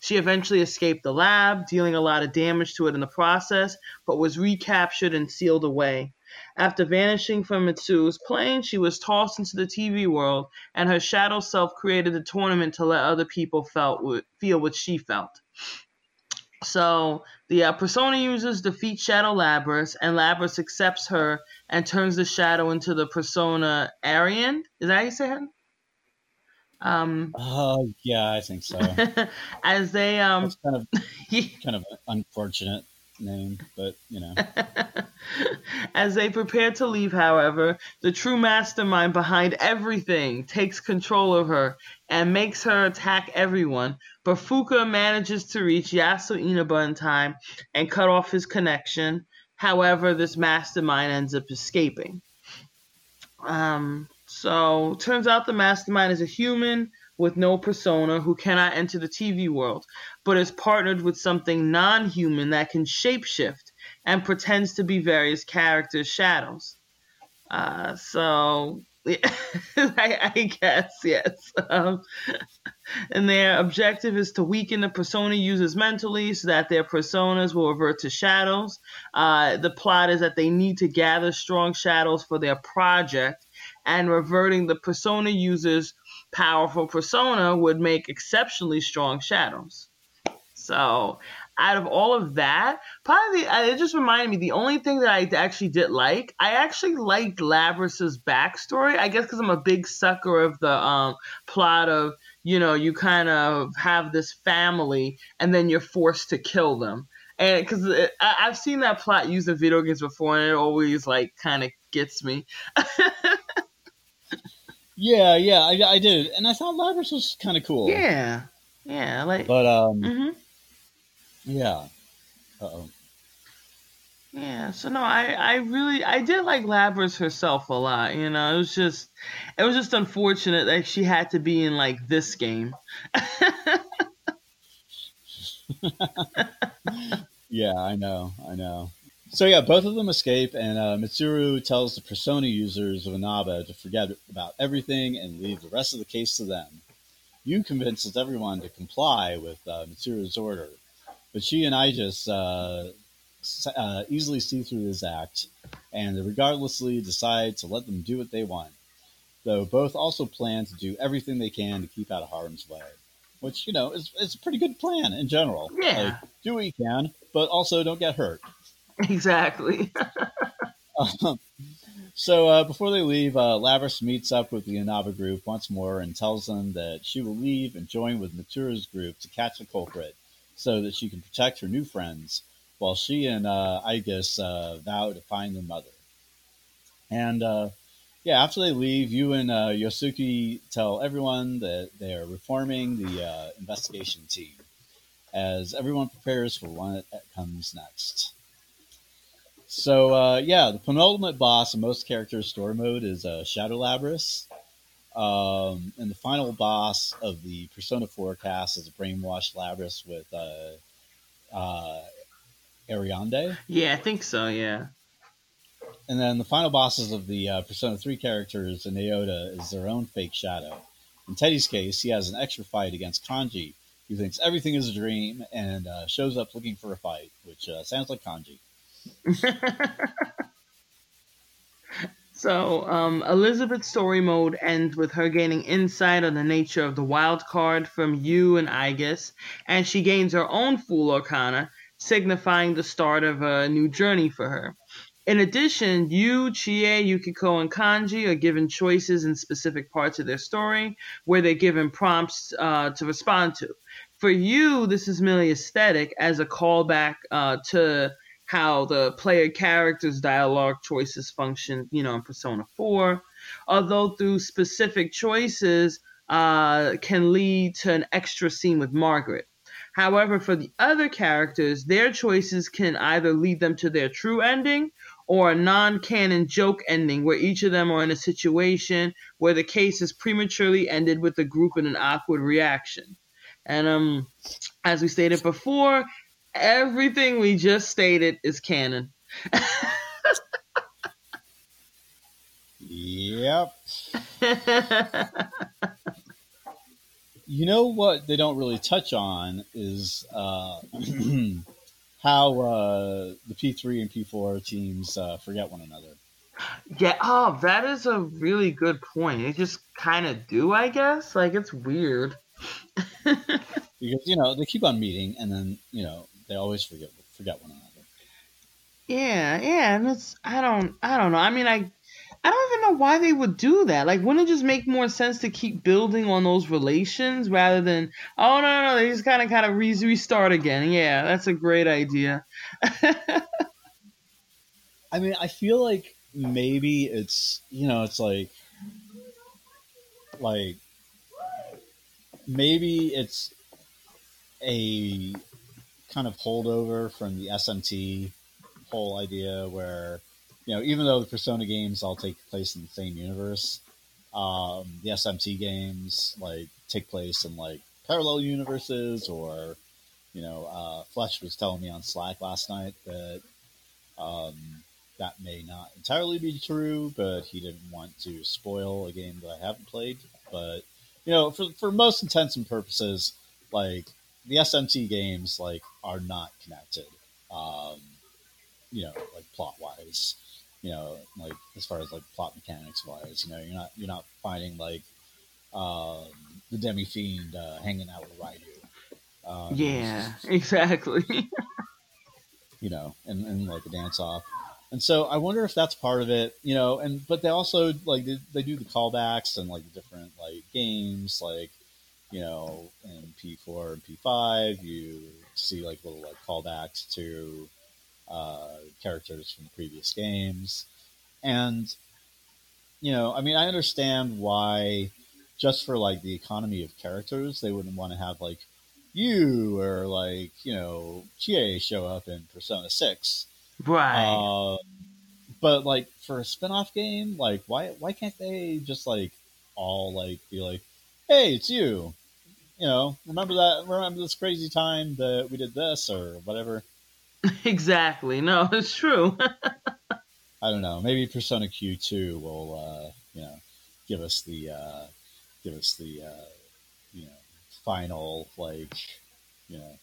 She eventually escaped the lab, dealing a lot of damage to it in the process, but was recaptured and sealed away. After vanishing from Mitsu's plane, she was tossed into the TV world, and her shadow self created a tournament to let other people felt feel what she felt. So the uh, Persona users defeat Shadow Labrys, and Labrys accepts her and turns the shadow into the Persona Arian. Is that how you say it? Um, Oh, yeah, I think so. as they um, That's kind of kind of an unfortunate name, but you know. As they prepare to leave, however, the true mastermind behind everything takes control of her and makes her attack everyone. But Fuuka manages to reach Yaso Inaba in time and cut off his connection. However, this mastermind ends up escaping. Um, so turns out the mastermind is a human with no persona who cannot enter the TV world, but is partnered with something non-human that can shapeshift and pretends to be various characters' shadows. Uh, so I, I guess yes. Um, and their objective is to weaken the persona users mentally so that their personas will revert to shadows. Uh, the plot is that they need to gather strong shadows for their project, and reverting the persona users' powerful persona would make exceptionally strong shadows. So, out of all of that, probably the, it just reminded me the only thing that I actually did like, I actually liked Labrys's backstory. I guess because I'm a big sucker of the um, plot of you know you kind of have this family and then you're forced to kill them. And because I've seen that plot used in video games before, and it always like kind of gets me. Yeah, yeah, I, I did, and I thought Labrys was kind of cool. yeah, yeah, like. But um, hmm yeah. Uh-oh. Yeah, so no, I, I really I did like Labrys herself a lot. You know, it was just it was just unfortunate that she had to be in like this game. Yeah, I know, I know. So yeah, both of them escape, and uh, Mitsuru tells the Persona users of Inaba to forget about everything and leave the rest of the case to them. Yu convinces everyone to comply with uh, Mitsuru's order, but she and Aigis uh, uh, easily see through his act, and regardlessly decide to let them do what they want. Though both also plan to do everything they can to keep out of harm's way, which you know is, is a pretty good plan in general. Yeah. Like, do what you can, but also don't get hurt. Exactly. Um, So uh, before they leave, uh, Labrys meets up with the Inaba group once more and tells them that she will leave and join with Matura's group to catch the culprit so that she can protect her new friends while she and uh, Aigis uh, vow to find their mother. And uh, yeah, after they leave, Yu and uh, Yosuke tell everyone that they are reforming the uh, investigation team as everyone prepares for what comes next. So uh, yeah, the penultimate boss in most characters' story mode is uh, Shadow Labrys. Um, and the final boss of the Persona 4 cast is a brainwashed Labrys with uh, uh, Ariadne. Yeah, I think so. Yeah. And then the final bosses of the uh, Persona 3 characters in Naoto is their own fake shadow. In Teddy's case, he has an extra fight against Kanji, who thinks everything is a dream and uh, shows up looking for a fight, which uh, sounds like Kanji. so, um, Elizabeth's story mode ends with her gaining insight on the nature of the wild card from Yu and Aigis, and she gains her own Fool Arcana, signifying the start of a new journey for her. In addition, Yu, Chie, Yukiko, and Kanji are given choices in specific parts of their story where they're given prompts uh, to respond to. For Yu, this is merely aesthetic as a callback uh, to how the player character's dialogue choices function, you know, in Persona 4. Although through specific choices uh, can lead to an extra scene with Margaret. However, for the other characters, their choices can either lead them to their true ending or a non canon joke ending where each of them are in a situation where the case is prematurely ended with the group in an awkward reaction. And um, as we stated before, everything we just stated is canon. yep. you know what they don't really touch on is uh, how uh, the P3 and P4 teams uh, forget one another. Yeah, oh, that is a really good point. They just kind of do, I guess. Like, it's weird. because, you know, they keep on meeting and then, you know, they always forget forget one another. Yeah, yeah, and it's I don't I don't know. I mean, I I don't even know why they would do that. Like, wouldn't it just make more sense to keep building on those relations rather than, oh, no, no, no they just kind of, kind of re- restart again. Yeah, that's a great idea. I mean, I feel like maybe it's, you know, it's like, like, maybe it's a kind of holdover from the SMT whole idea where you know, even though the Persona games all take place in the same universe, um, the SMT games like take place in like parallel universes, or you know, uh, Fletch was telling me on Slack last night that um, that may not entirely be true, but he didn't want to spoil a game that I haven't played. But you know, for for most intents and purposes, like the SMT games like are not connected. Um, you know, like plot wise you know, like as far as like plot mechanics wise, you know, you're not you're not finding like um, the demi fiend uh, hanging out with Raidou. Um, yeah, exactly. you know, and, and like a dance off. And so I wonder if that's part of it, you know, and but they also like they, they do the callbacks and like the different like games, like you know, in P four and P five, you see like little like callbacks to uh, characters from previous games. And, you know, I mean, I understand why, just for like the economy of characters, they wouldn't want to have like Yu or like, you know, Chie show up in Persona 6. Right. Uh, but like for a spin off game, like, why, why can't they just like all like be like, hey, it's you? You know, remember that? Remember this crazy time that we did this or whatever? exactly. No, it's true. I don't know. Maybe Persona Q2 will, uh, you know, give us the, uh, give us the, uh, you know, final like, you know,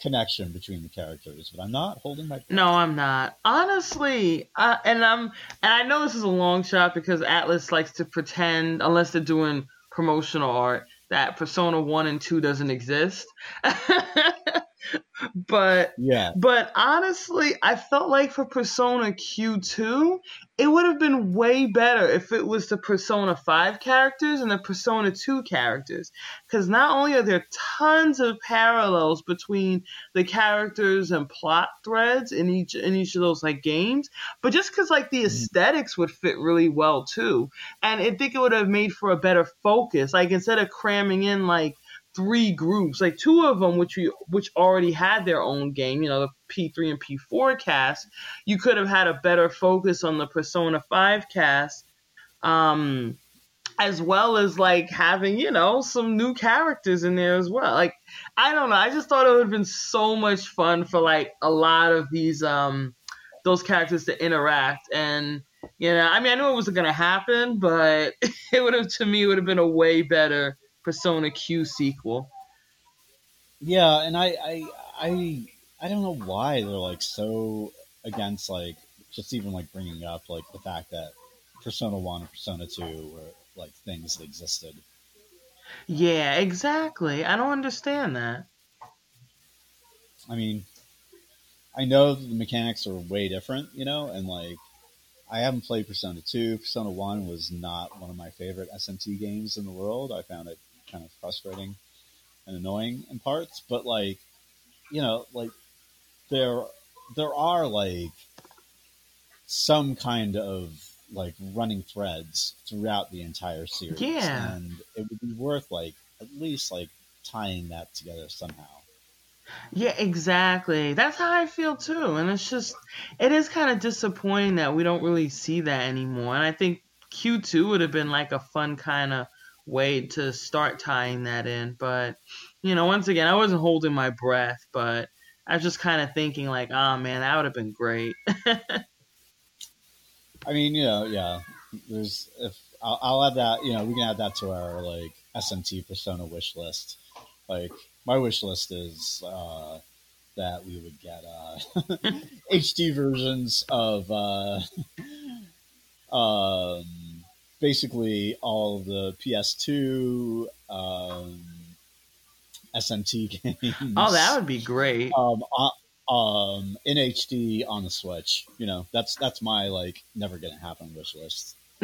connection between the characters. But I'm not holding my. No, I'm not. Honestly, uh, and I'm, and I know this is a long shot because Atlus likes to pretend, unless they're doing promotional art, that Persona One and Two doesn't exist. but yeah. But honestly, I felt like for Persona Q2, it would have been way better if it was the Persona 5 characters and the Persona 2 characters. Because not only are there tons of parallels between the characters and plot threads in each in each of those like games, but just because like the mm-hmm. aesthetics would fit really well too. And I think it would have made for a better focus. Like instead of cramming in like three groups, like two of them, which we which already had their own game, you know, the P3 and P4 cast, you could have had a better focus on the Persona 5 cast, um, as well as like having, you know, some new characters in there as well. Like, I don't know, I just thought it would have been so much fun for like a lot of these um those characters to interact and you know, I mean, I knew it wasn't gonna happen, but it would have to me would have been a way better Persona Q sequel. Yeah, and I, I, I, I don't know why they're like so against like just even like bringing up like the fact that Persona One and Persona Two were like things that existed. Yeah, exactly. I don't understand that. I mean, I know the mechanics are way different, you know, and like I haven't played Persona 2. Persona 1 was not one of my favorite SMT games in the world. I found it kind of frustrating and annoying in parts, but like, you know, like there there are like some kind of like running threads throughout the entire series. Yeah. And it would be worth like at least like tying that together somehow. Yeah, exactly. That's how I feel too. And it's just it is kind of disappointing that we don't really see that anymore. And I think Q2 would have been like a fun kind of way to start tying that in. But, you know, once again, I wasn't holding my breath, but I was just kind of thinking, like, oh man, that would have been great. I mean, you know, yeah. There's if I'll, I'll, add that. You know, we can add that to our like SMT Persona wish list. Like my wish list is uh, that we would get uh, HD versions of uh, um, basically all the PS2 um, SMT games. Oh, that would be great. Um, uh, um, in HD on the Switch. You know, that's that's my like never gonna happen wish list.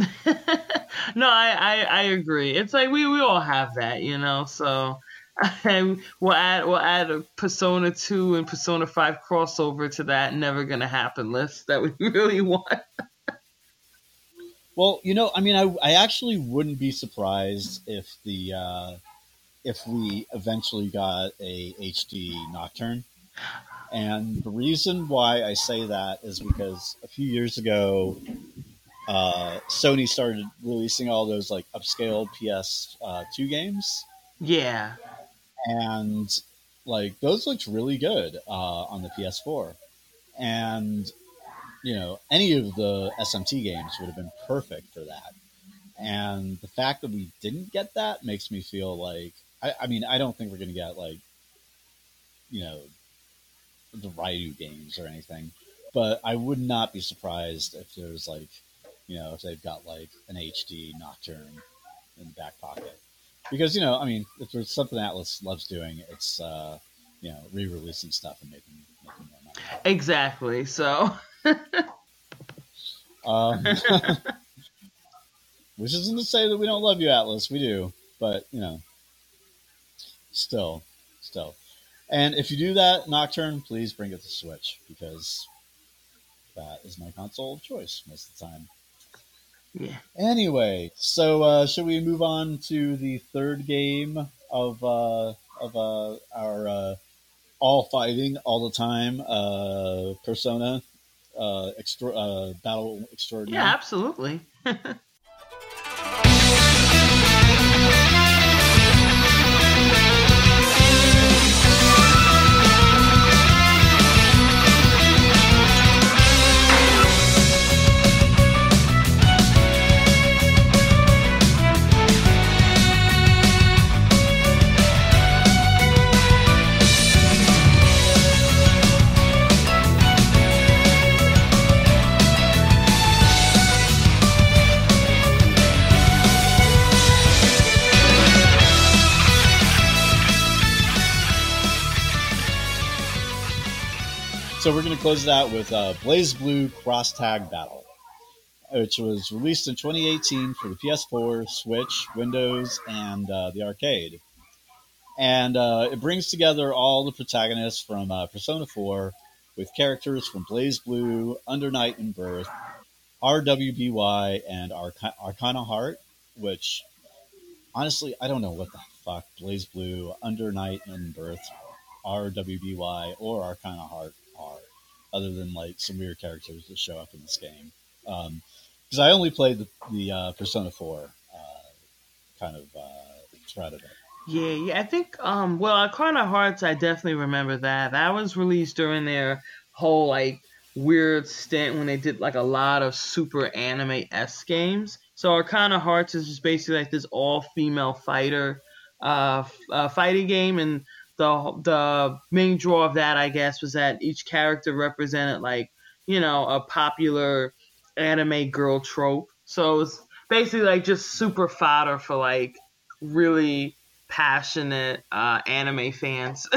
no, I, I I agree. It's like we we all have that, you know. So and we'll add we'll add a Persona 2 and Persona 5 crossover to that never gonna happen list that we really want. Well, you know, I mean, I, I actually wouldn't be surprised if the uh, if we eventually got a HD Nocturne. And the reason why I say that is because a few years ago, uh, Sony started releasing all those like upscale PS uh, two games. Yeah, and like those looked really good uh, on the PS4, and you know, any of the SMT games would have been perfect for that. And the fact that we didn't get that makes me feel like, I, I mean, I don't think we're going to get like, you know, the Ryu games or anything, but I would not be surprised if there's like, you know, if they've got like an HD Nocturne in the back pocket. Because, you know, I mean, if there's something Atlus loves doing, it's, uh, you know, re releasing stuff and making, making more money. Exactly. So. um, which isn't to say that we don't love you, Atlus. We do, but you know, still, still. And if you do that, Nocturne, please bring it to Switch because that is my console of choice most of the time. Yeah. Anyway, so uh, should we move on to the third game of uh, of uh, our uh, all fighting all the time uh, Persona uh, extra, uh, battle extraordinary. Yeah, absolutely. so we're going to close it out with uh, BlazBlue Cross Tag Battle, which was released in 2018 for the PS4, Switch, Windows, and uh, the arcade. And uh, it brings together all the protagonists from uh, Persona 4 with characters from BlazBlue, Under Night In-Birth, RWBY, and Arc- Arcana Heart, which honestly, I don't know what the fuck BlazBlue, Under Night In-Birth, RWBY, or Arcana Heart other than like some weird characters that show up in this game. Because um, I only played the, the uh, Persona 4 uh, kind of uh, thread of it. Yeah, yeah. I think um well Arcana Hearts I definitely remember that. That was released during their whole like weird stint when they did like a lot of super anime S games. So Arcana Hearts is just basically like this all female fighter uh, uh, fighting game and the the main draw of that I guess was that each character represented like, you know, a popular anime girl trope. So it's basically like just super fodder for like really passionate uh, anime fans.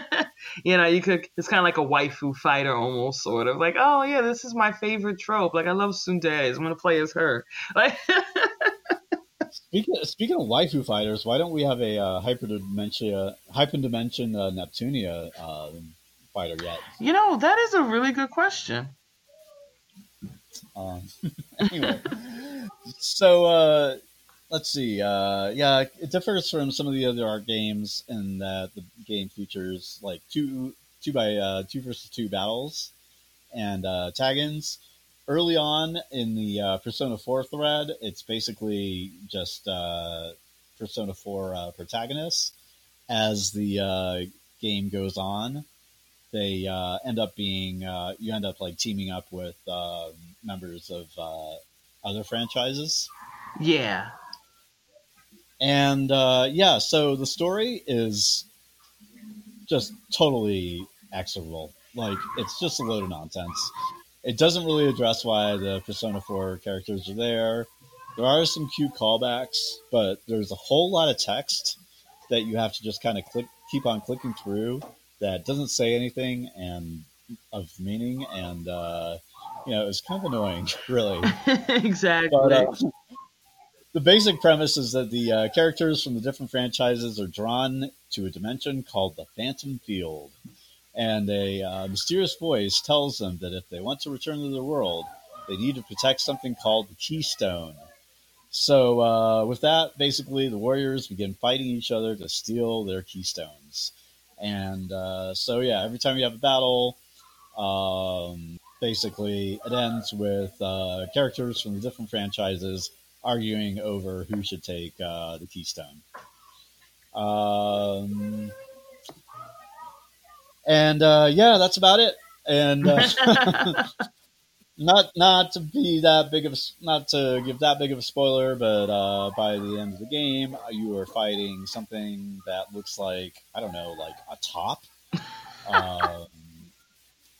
you know, you could it's kind of like a waifu fighter almost, sort of like, oh yeah, this is my favorite trope. Like I love tsundere. I'm gonna play as her. Like. Speaking speaking of waifu fighters, why don't we have a uh, hyperdimension hyperdimension uh, Neptunia uh, fighter yet? You know, that is a really good question. Um, anyway, so uh, let's see. Uh, yeah, it differs from some of the other Arc games in that the game features like two two by uh, two versus two battles and uh, tag-ins. Early on in the uh, Persona 4 thread, it's basically just uh, Persona 4 uh, protagonists. As the uh, game goes on, they uh, end up being uh, you end up like teaming up with uh, members of uh, other franchises. Yeah, and uh, yeah, so the story is just totally execrable. Like it's just a load of nonsense. It doesn't really address why the Persona 4 characters are there. There are some cute callbacks, but there's a whole lot of text that you have to just kind of click, keep on clicking through that doesn't say anything and of meaning, and uh, you know it's kind of annoying, really. exactly. But, uh, the basic premise is that the uh, characters from the different franchises are drawn to a dimension called the Phantom Field, and a uh, mysterious voice tells them that if they want to return to the world, they need to protect something called the Keystone. So, uh, with that, basically, the warriors begin fighting each other to steal their keystones. And uh, so, yeah, every time you have a battle, um, basically, it ends with uh, characters from the different franchises arguing over who should take uh, the keystone. Um, and uh, yeah, that's about it. And uh, not not to be that big of a not to give that big of a spoiler, but uh, by the end of the game, you are fighting something that looks like I don't know, like a top. Um,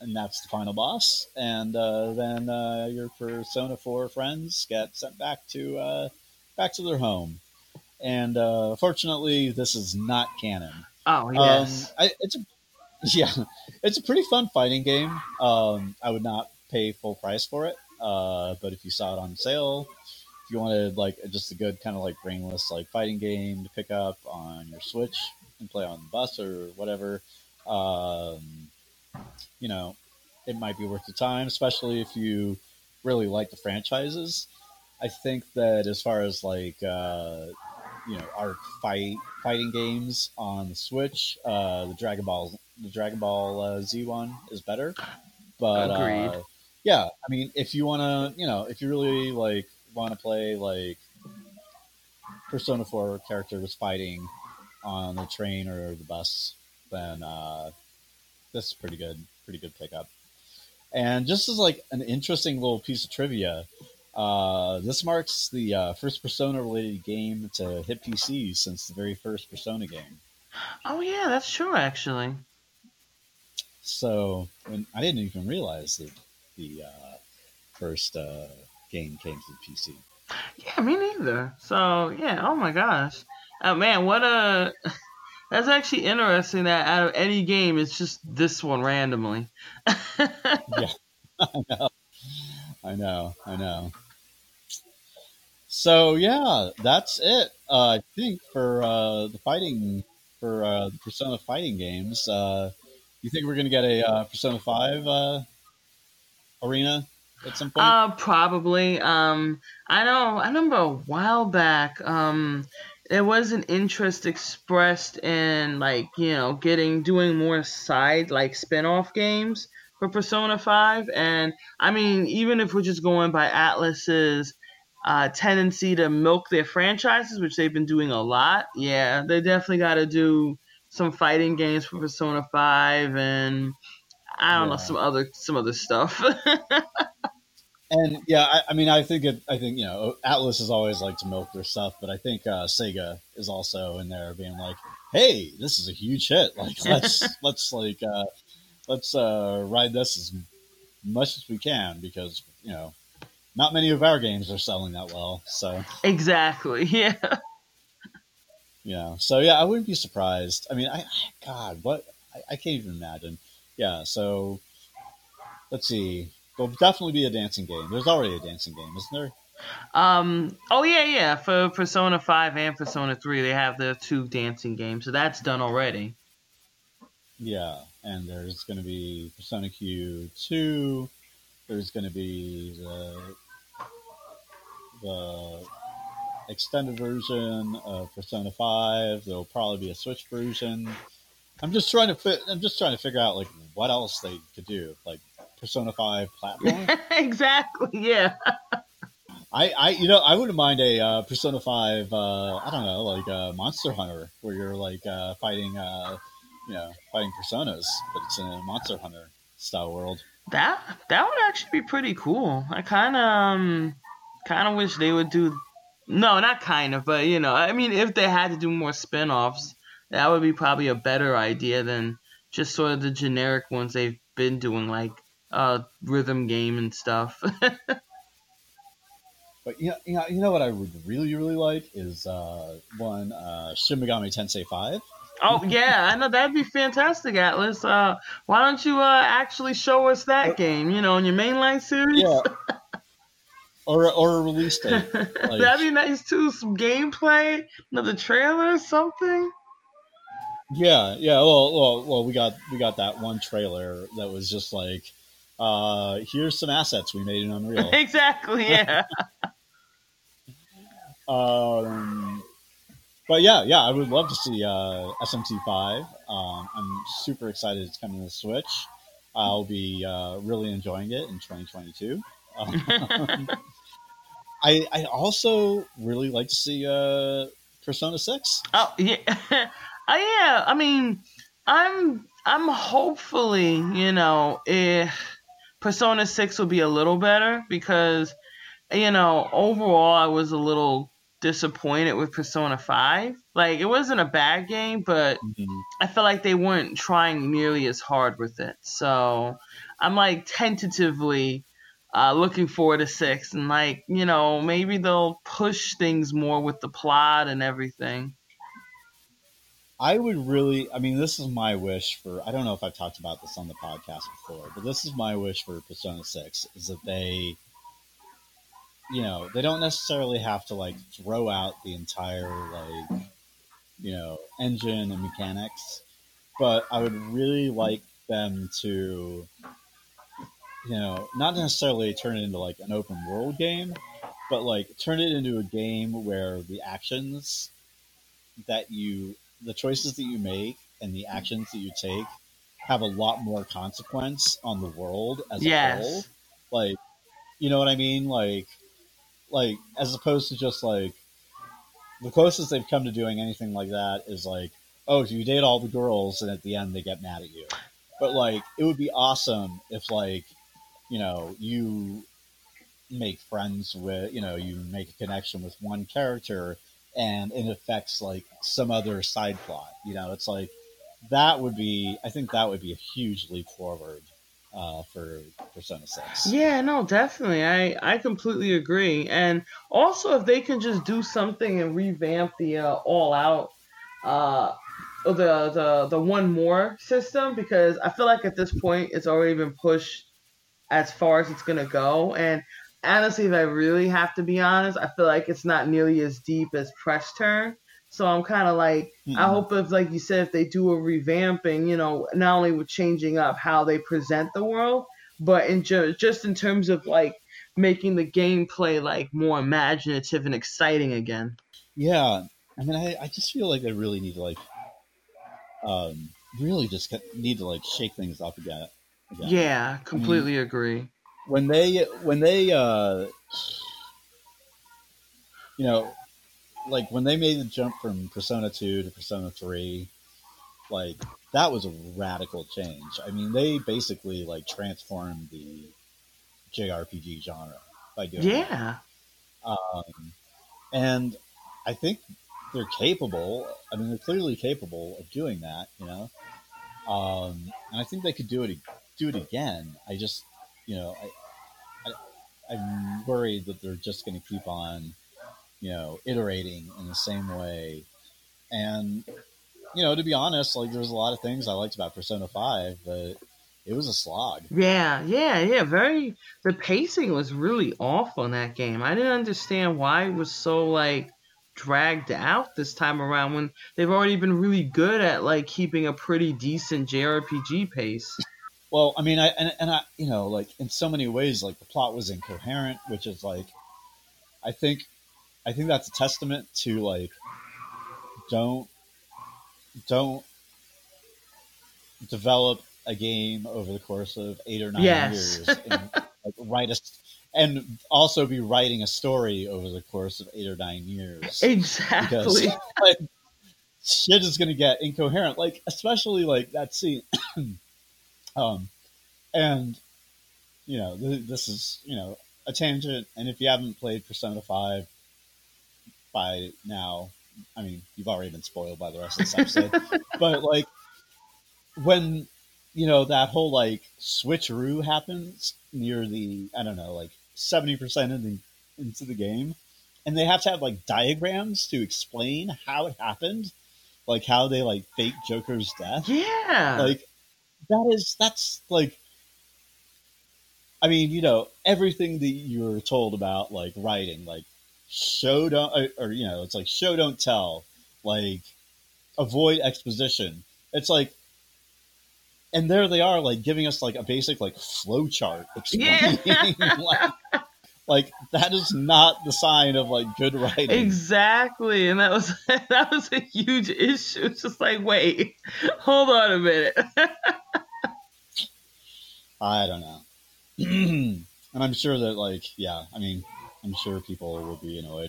and that's the final boss. And uh, then uh, your Persona Four friends get sent back to uh, back to their home. And uh, fortunately, this is not canon. Oh yes, um, I, it's a yeah, it's a pretty fun fighting game. Um, I would not pay full price for it, uh, but if you saw it on sale, if you wanted like just a good kind of like brainless like fighting game to pick up on your Switch and play on the bus or whatever, um, you know, it might be worth the time, especially if you really like the franchises. I think that as far as like uh, you know our fight fighting games on the Switch, uh, the Dragon Ball the Dragon Ball uh, Z one is better. But uh, yeah, I mean, if you want to, you know, if you really like want to play like Persona Four characters fighting on the train or the bus, then uh, this is pretty good, pretty good pickup. And just as like an interesting little piece of trivia, uh, this marks the uh, first Persona related game to hit PC since the very first Persona game. Oh yeah, that's true actually. So when, I didn't even realize that the uh, first uh, game came to PC. Yeah, me neither. So yeah, oh my gosh, oh man, what a That's actually interesting that out of any game, it's just this one randomly. yeah, I know. I know. I know. So yeah, that's it. Uh, I think for uh, the fighting for uh, the Persona fighting games. Uh, you think we're going to get a uh, Persona Five uh, arena at some point? Uh, probably. Um, I know. I remember a while back. Um, there was an interest expressed in like you know getting doing more side like spin-off games for Persona 5 and I mean even if we're just going by Atlus's uh, tendency to milk their franchises which they've been doing a lot yeah they definitely got to do some fighting games for Persona 5 and I don't yeah. know some other some other stuff and yeah, I, I, mean, I think it. I think you know, Atlus is always like to milk their stuff, but I think uh, Sega is also in there being like, "Hey, this is a huge hit. Like, let's let's like uh, let's uh, ride this as much as we can because you know, not many of our games are selling that well. So exactly, yeah, yeah. So yeah, I wouldn't be surprised. I mean, I God, what I, I can't even imagine. Yeah, so let's see. There'll definitely be a dancing game. There's already a dancing game, isn't there? Um. Oh yeah, yeah. For Persona Five and Persona Three, they have the two dancing games, so that's done already. Yeah, and there's going to be Persona Q two. There's going to be the the extended version of Persona Five. There'll probably be a Switch version. I'm just trying to fit. I'm just trying to figure out like what else they could do. Like Persona Five platform. exactly. Yeah. I, I, you know, I wouldn't mind a uh, Persona Five. Uh, I don't know, like a Monster Hunter, where you're like uh, fighting, uh, you know, fighting personas, but it's in a Monster Hunter style world. That that would actually be pretty cool. I kind of, um, kind of wish they would do. No, not kind of, but you know, I mean, if they had to do more spin-offs, that would be probably a better idea than just sort of the generic ones they've been doing, like uh, rhythm game and stuff. but you know, you know, you know what I would really, really like is uh, one uh, Shin Megami Tensei Five. Oh yeah, I know that'd be fantastic, Atlus. Uh, why don't you uh, actually show us that game? You know, in your mainline series. Yeah. or or a release date. Like, that'd be nice too. Some gameplay, another trailer, or something. Yeah, yeah. Well, well, well. We got we got that one trailer that was just like uh, here's some assets we made in Unreal. exactly. Yeah. um, but yeah, yeah, I would love to see uh, SMT5. Um, I'm super excited it's coming to the Switch. I'll be uh, really enjoying it in 2022. Um, I I also really like to see uh, Persona 6. Oh yeah, oh yeah. I mean, I'm I'm hopefully you know if Persona 6 will be a little better because, you know, overall I was a little disappointed with Persona 5. Like, it wasn't a bad game, but mm-hmm. I felt like they weren't trying nearly as hard with it. So I'm like tentatively uh, looking forward to 6. And, like, you know, maybe they'll push things more with the plot and everything. I would really, I mean, this is my wish for, I don't know if I've talked about this on the podcast before, but this is my wish for Persona 6 is that they, you know, they don't necessarily have to like throw out the entire, like, you know, engine and mechanics, but I would really like them to, you know, not necessarily turn it into like an open world game, but like turn it into a game where the actions that you the choices that you make and the actions that you take have a lot more consequence on the world as yes. a whole. Like, you know what I mean? Like, like as opposed to just like the closest they've come to doing anything like that is like, oh, you date all the girls and at the end they get mad at you. But like, it would be awesome if like, you know, you make friends with, you know, you make a connection with one character and it affects like some other side plot. You know, it's like that would be. I think that would be a huge leap forward uh, for Persona Six. Yeah, no, definitely. I I completely agree. And also, if they can just do something and revamp the uh, All Out uh, the the the one more system because I feel like at this point it's already been pushed as far as it's gonna go. And honestly, if I really have to be honest, I feel like it's not nearly as deep as press turn. So I'm kind of like, mm-hmm. I hope if, like you said, if they do a revamping, you know, not only with changing up how they present the world, but in ju- just in terms of like making the gameplay like more imaginative and exciting again. Yeah, I mean, I, I just feel like they really need to like, um, really just need to like shake things up again. Again. Yeah, completely I mean, agree. When they when they uh, you know, like when they made the jump from Persona Two to Persona Three, like that was a radical change. I mean, they basically like transformed the JRPG genre by doing yeah. Um, and I think they're capable. I mean, they're clearly capable of doing that. You know, um, and I think they could do it do it again. I just, you know, I, I I'm worried that they're just going to keep on you know, iterating in the same way. And, you know, to be honest, like there's a lot of things I liked about Persona 5, but it was a slog. Yeah, yeah, yeah. Very, the pacing was really off on that game. I didn't understand why it was so, like, dragged out this time around when they've already been really good at, like, keeping a pretty decent JRPG pace. Well, I mean, I, and, and I, you know, like, in so many ways, like, the plot was incoherent, which is, like, I think I think that's a testament to like don't don't develop a game over the course of eight or nine yes. years and like, write a and also be writing a story over the course of eight or nine years. Exactly. Because, like, shit is going to get incoherent. Like especially like that scene um and you know th- this is you know a tangent and if you haven't played persona 5 by now. I mean, you've already been spoiled by the rest of this episode, but like when you know that whole like switcheroo happens near the I don't know like seventy percent of the into the game, and they have to have like diagrams to explain how it happened, like how they like fake Joker's death. Yeah, like that is that's like I mean, you know, everything that you're told about like writing, like show don't or, or, you know it's like show don't tell like avoid exposition. It's like and there they are like giving us like a basic like flow chart explaining yeah. like, like that is not the sign of like good writing. Exactly and that was that was a huge issue. It's just like wait hold on a minute i don't know and i'm sure that like yeah i mean I'm sure people will be annoyed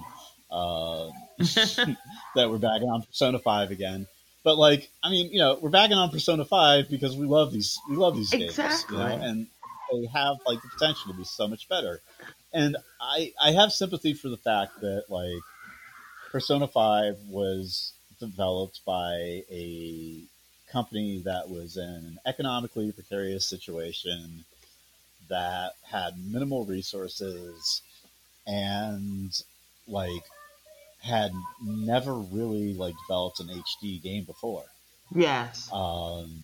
uh, that we're back on Persona Five again. But like, I mean, you know, we're backing on Persona Five because we love these, we love these exactly. games, you know, and they have like the potential to be so much better. And I, I have sympathy for the fact that like Persona Five was developed by a company that was in an economically precarious situation that had minimal resources and like had never really like developed an HD game before. Yes. Um,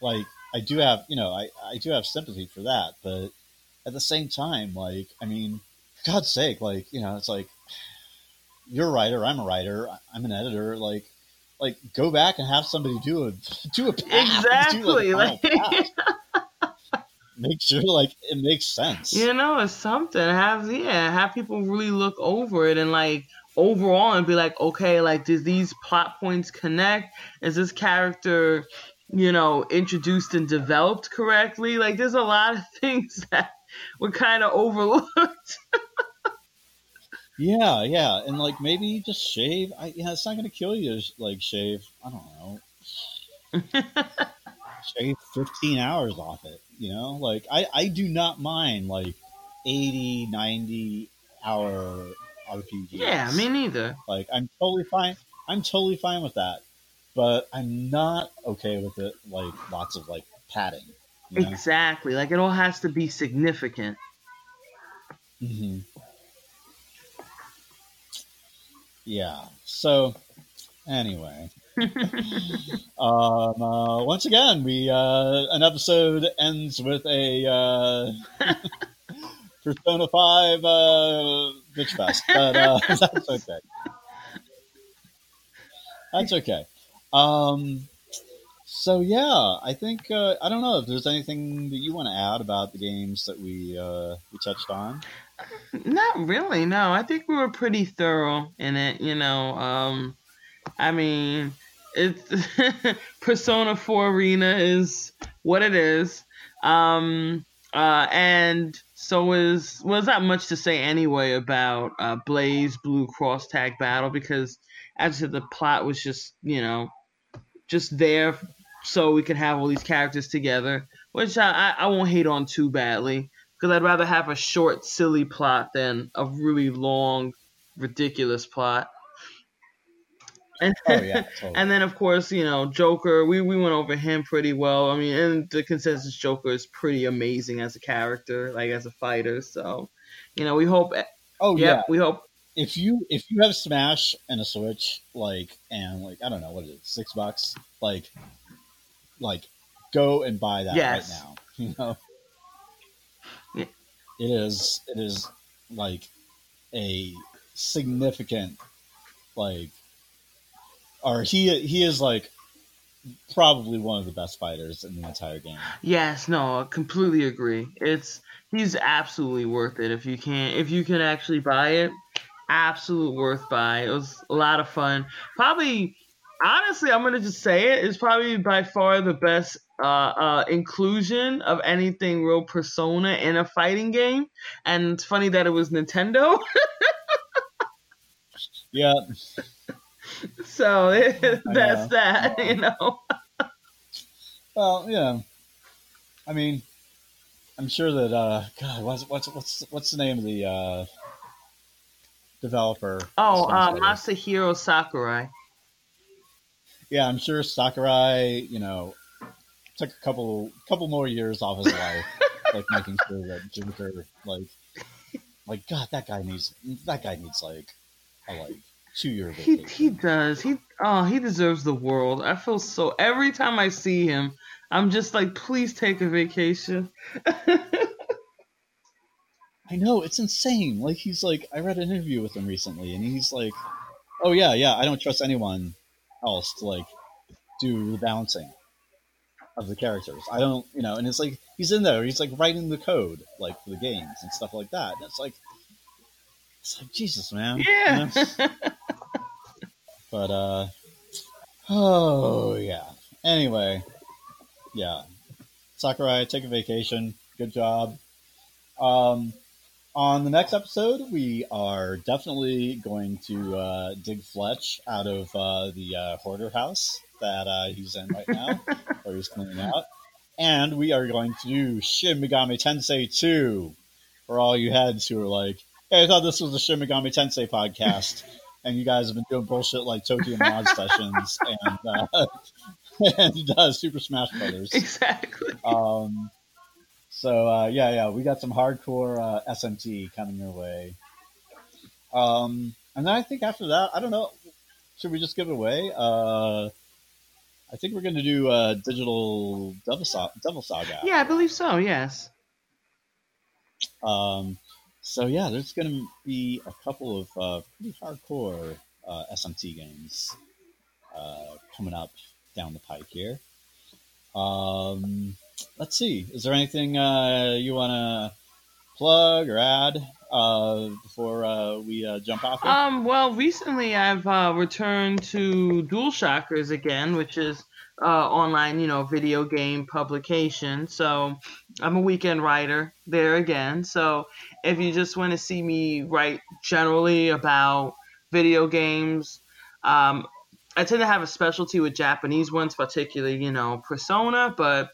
like I do have, you know, I, I do have sympathy for that, but at the same time, like, I mean, for God's sake, like, you know, it's like you're a writer, I'm a writer, I'm an editor, like, like go back and have somebody do a do a path, exactly do, like, make sure like it makes sense. You know, it's something. Have yeah, have people really look over it and like overall and be like, okay, like does these plot points connect? Is this character, you know, introduced and developed correctly? Like there's a lot of things that were kind of overlooked. yeah, yeah, and like maybe just shave. I, yeah, it's not gonna kill you. Like shave. I don't know. shave 15 hours off it. You know, like I, I do not mind like 80, 90 hour RPGs. Yeah, me neither. Like I'm totally fine. I'm totally fine with that. But I'm not okay with it like lots of like padding. You know? Exactly. Like it all has to be significant. hmm Yeah. So anyway, um, uh, once again, we uh, an episode ends with a uh, Persona Five uh, bitch fest, but uh, that's okay. That's okay. Um, so yeah, I think uh, I don't know if there's anything that you want to add about the games that we uh, we touched on. Not really. No, I think we were pretty thorough in it. You know, um, I mean, it's Persona 4 Arena is what it is. Um, uh, and so is well, there's not much to say anyway about uh, BlazBlue Cross Tag Battle because as I said, the plot was just you know just there so we could have all these characters together, which I, I, I won't hate on too badly because I'd rather have a short, silly plot than a really long, ridiculous plot. And, oh, yeah, totally. and then of course, you know, Joker, we, we went over him pretty well. I mean, and the consensus Joker is pretty amazing as a character, like as a fighter. So, you know, we hope Oh yeah, we hope if you if you have Smash and a Switch, like and like I don't know what is it, six bucks, like like go and buy that yes. right now. You know, yeah. It is it is like a significant like or he he is like probably one of the best fighters in the entire game. Yes, no, I completely agree. It's he's absolutely worth it if you can if you can actually buy it. Absolute worth buy. It was a lot of fun. Probably honestly, I'm gonna just say it. It's probably by far the best uh, uh, inclusion of anything real Persona in a fighting game. And it's funny that it was Nintendo. yeah. So that's that, you know. well, yeah. I mean, I'm sure that uh, God, what's what's what's what's the name of the uh, developer? Oh, uh, Masahiro Sakurai yeah, I'm sure Sakurai, you know, took a couple couple more years off his life, like making sure that Joker, like, like God, that guy needs that guy needs like a like two year He he does. He oh he deserves the world. I feel so every time I see him, I'm just like, please take a vacation. I know it's insane. Like he's like, I read an interview with him recently, and he's like, "Oh yeah, yeah, I don't trust anyone else to like do the balancing of the characters. I don't, you know, and it's like he's in there, he's like writing the code like for the games and stuff like that. And it's like, it's like Jesus, man. Yeah. You know? but uh, oh yeah. Anyway, yeah. Sakurai, take a vacation. Good job. Um, on the next episode, we are definitely going to uh, dig Fletch out of uh, the uh, hoarder house that uh, he's in right now, or he's cleaning out. And we are going to do Shin Megami Tensei 2 for all you heads who are like, hey, I thought this was the Shin Megami Tensei podcast. and you guys have been doing bullshit like Tokyo Mod sessions and, uh, and uh, Super Smash Brothers. Exactly. Um, so uh, yeah, yeah, we got some hardcore uh, SMT coming your way. Um, and then I think after that, I don't know, should we just give it away? I think we're going to do uh, digital Devil, so- Devil Saga. Yeah, I believe so. Yes. Um, so yeah, there's going to be a couple of uh, pretty hardcore uh, SMT games uh, coming up down the pike here. Um, let's see. Is there anything uh, you want to plug or add uh, before uh, we uh, jump off? Um, well, recently I've uh, returned to DualShockers again, which is uh, online, you know, video game publication. So I'm a weekend writer there again. So if you just want to see me write generally about video games, um, I tend to have a specialty with Japanese ones, particularly, you know, Persona, but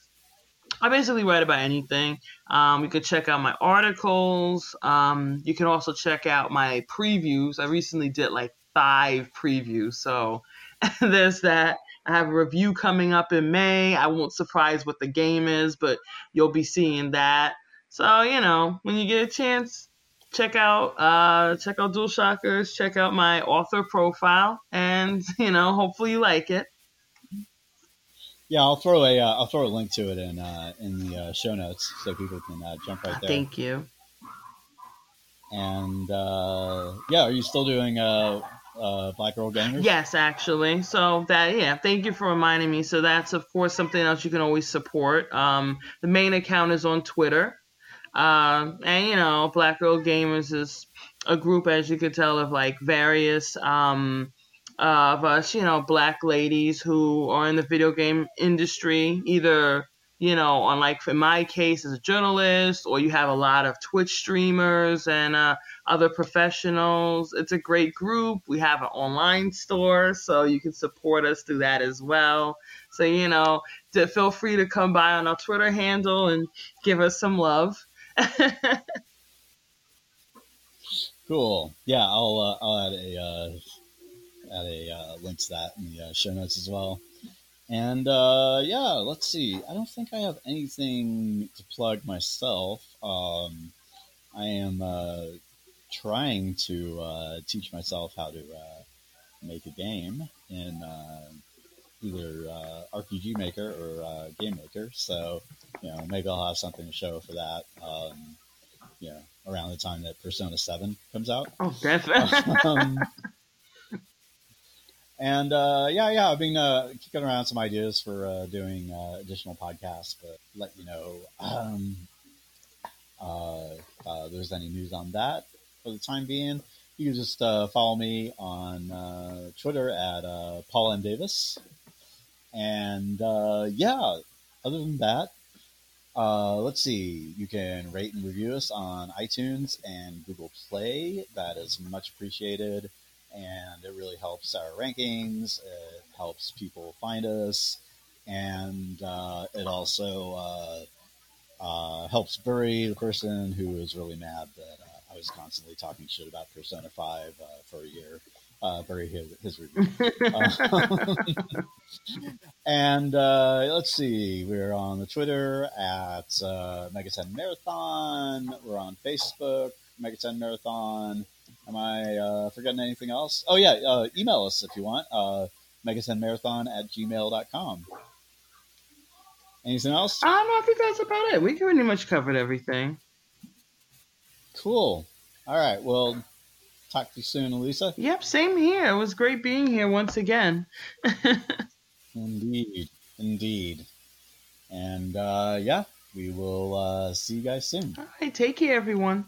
I basically write about anything. Um, you can check out my articles. Um, you can also check out my previews. I recently did like five previews, so there's that. I have a review coming up in May. I won't surprise what the game is, but you'll be seeing that. So you know, when you get a chance, check out uh, check out DualShockers. Check out my author profile, and you know, hopefully you like it. Yeah, I'll throw a uh, I'll throw a link to it in uh, in the uh, show notes so people can uh, jump right there. Thank you. And uh, yeah, are you still doing uh, uh, Black Girl Gamers? Yes, actually. So that yeah, thank you for reminding me. So that's of course something else you can always support. Um, the main account is on Twitter, uh, and you know, Black Girl Gamers is a group, as you can tell, of like various um, uh, of us, you know, black ladies who are in the video game industry, either you know, on like in my case as a journalist, or you have a lot of Twitch streamers and uh, other professionals. It's a great group. We have an online store, so you can support us through that as well. So, you know, to, feel free to come by on our Twitter handle and give us some love. cool. Yeah, I'll uh, I'll add a uh, add a uh, link to that in the uh, show notes as well. And uh, yeah, let's see. I don't think I have anything to plug myself. Um, I am uh, trying to uh, teach myself how to uh, make a game in uh, either uh, RPG Maker or Game Maker. So, you know, maybe I'll have something to show for that. Um, you know, around the time that Persona Seven comes out. Oh, definitely. um, and uh, yeah, yeah, I've been uh, kicking around some ideas for uh, doing uh, additional podcasts, but let you know um, uh, uh, if there's any news on that for the time being. You can just follow me on Twitter at Paul M Davis, and yeah, other than that, let's see. You can rate and review us on iTunes and Google Play. That is much appreciated and it really helps our rankings. It helps people find us, and uh, it also uh, uh, helps bury the person who is really mad that uh, I was constantly talking shit about Persona Five uh, for a year. Uh, bury his, his review. and let's see, we're on the Twitter at uh, Megaten Marathon. We're on Facebook, Megaten Marathon. Am I uh, forgetting anything else? Oh, yeah. Uh, email us if you want. Uh, megatenmarathon at gmail.com. Anything else? No, I think that's about it. We pretty much covered everything. Cool. All right. Well, talk to you soon, Elisa. Yep, same here. It was great being here once again. indeed. Indeed. And uh, yeah, we will uh, see you guys soon. All right. Take care, everyone.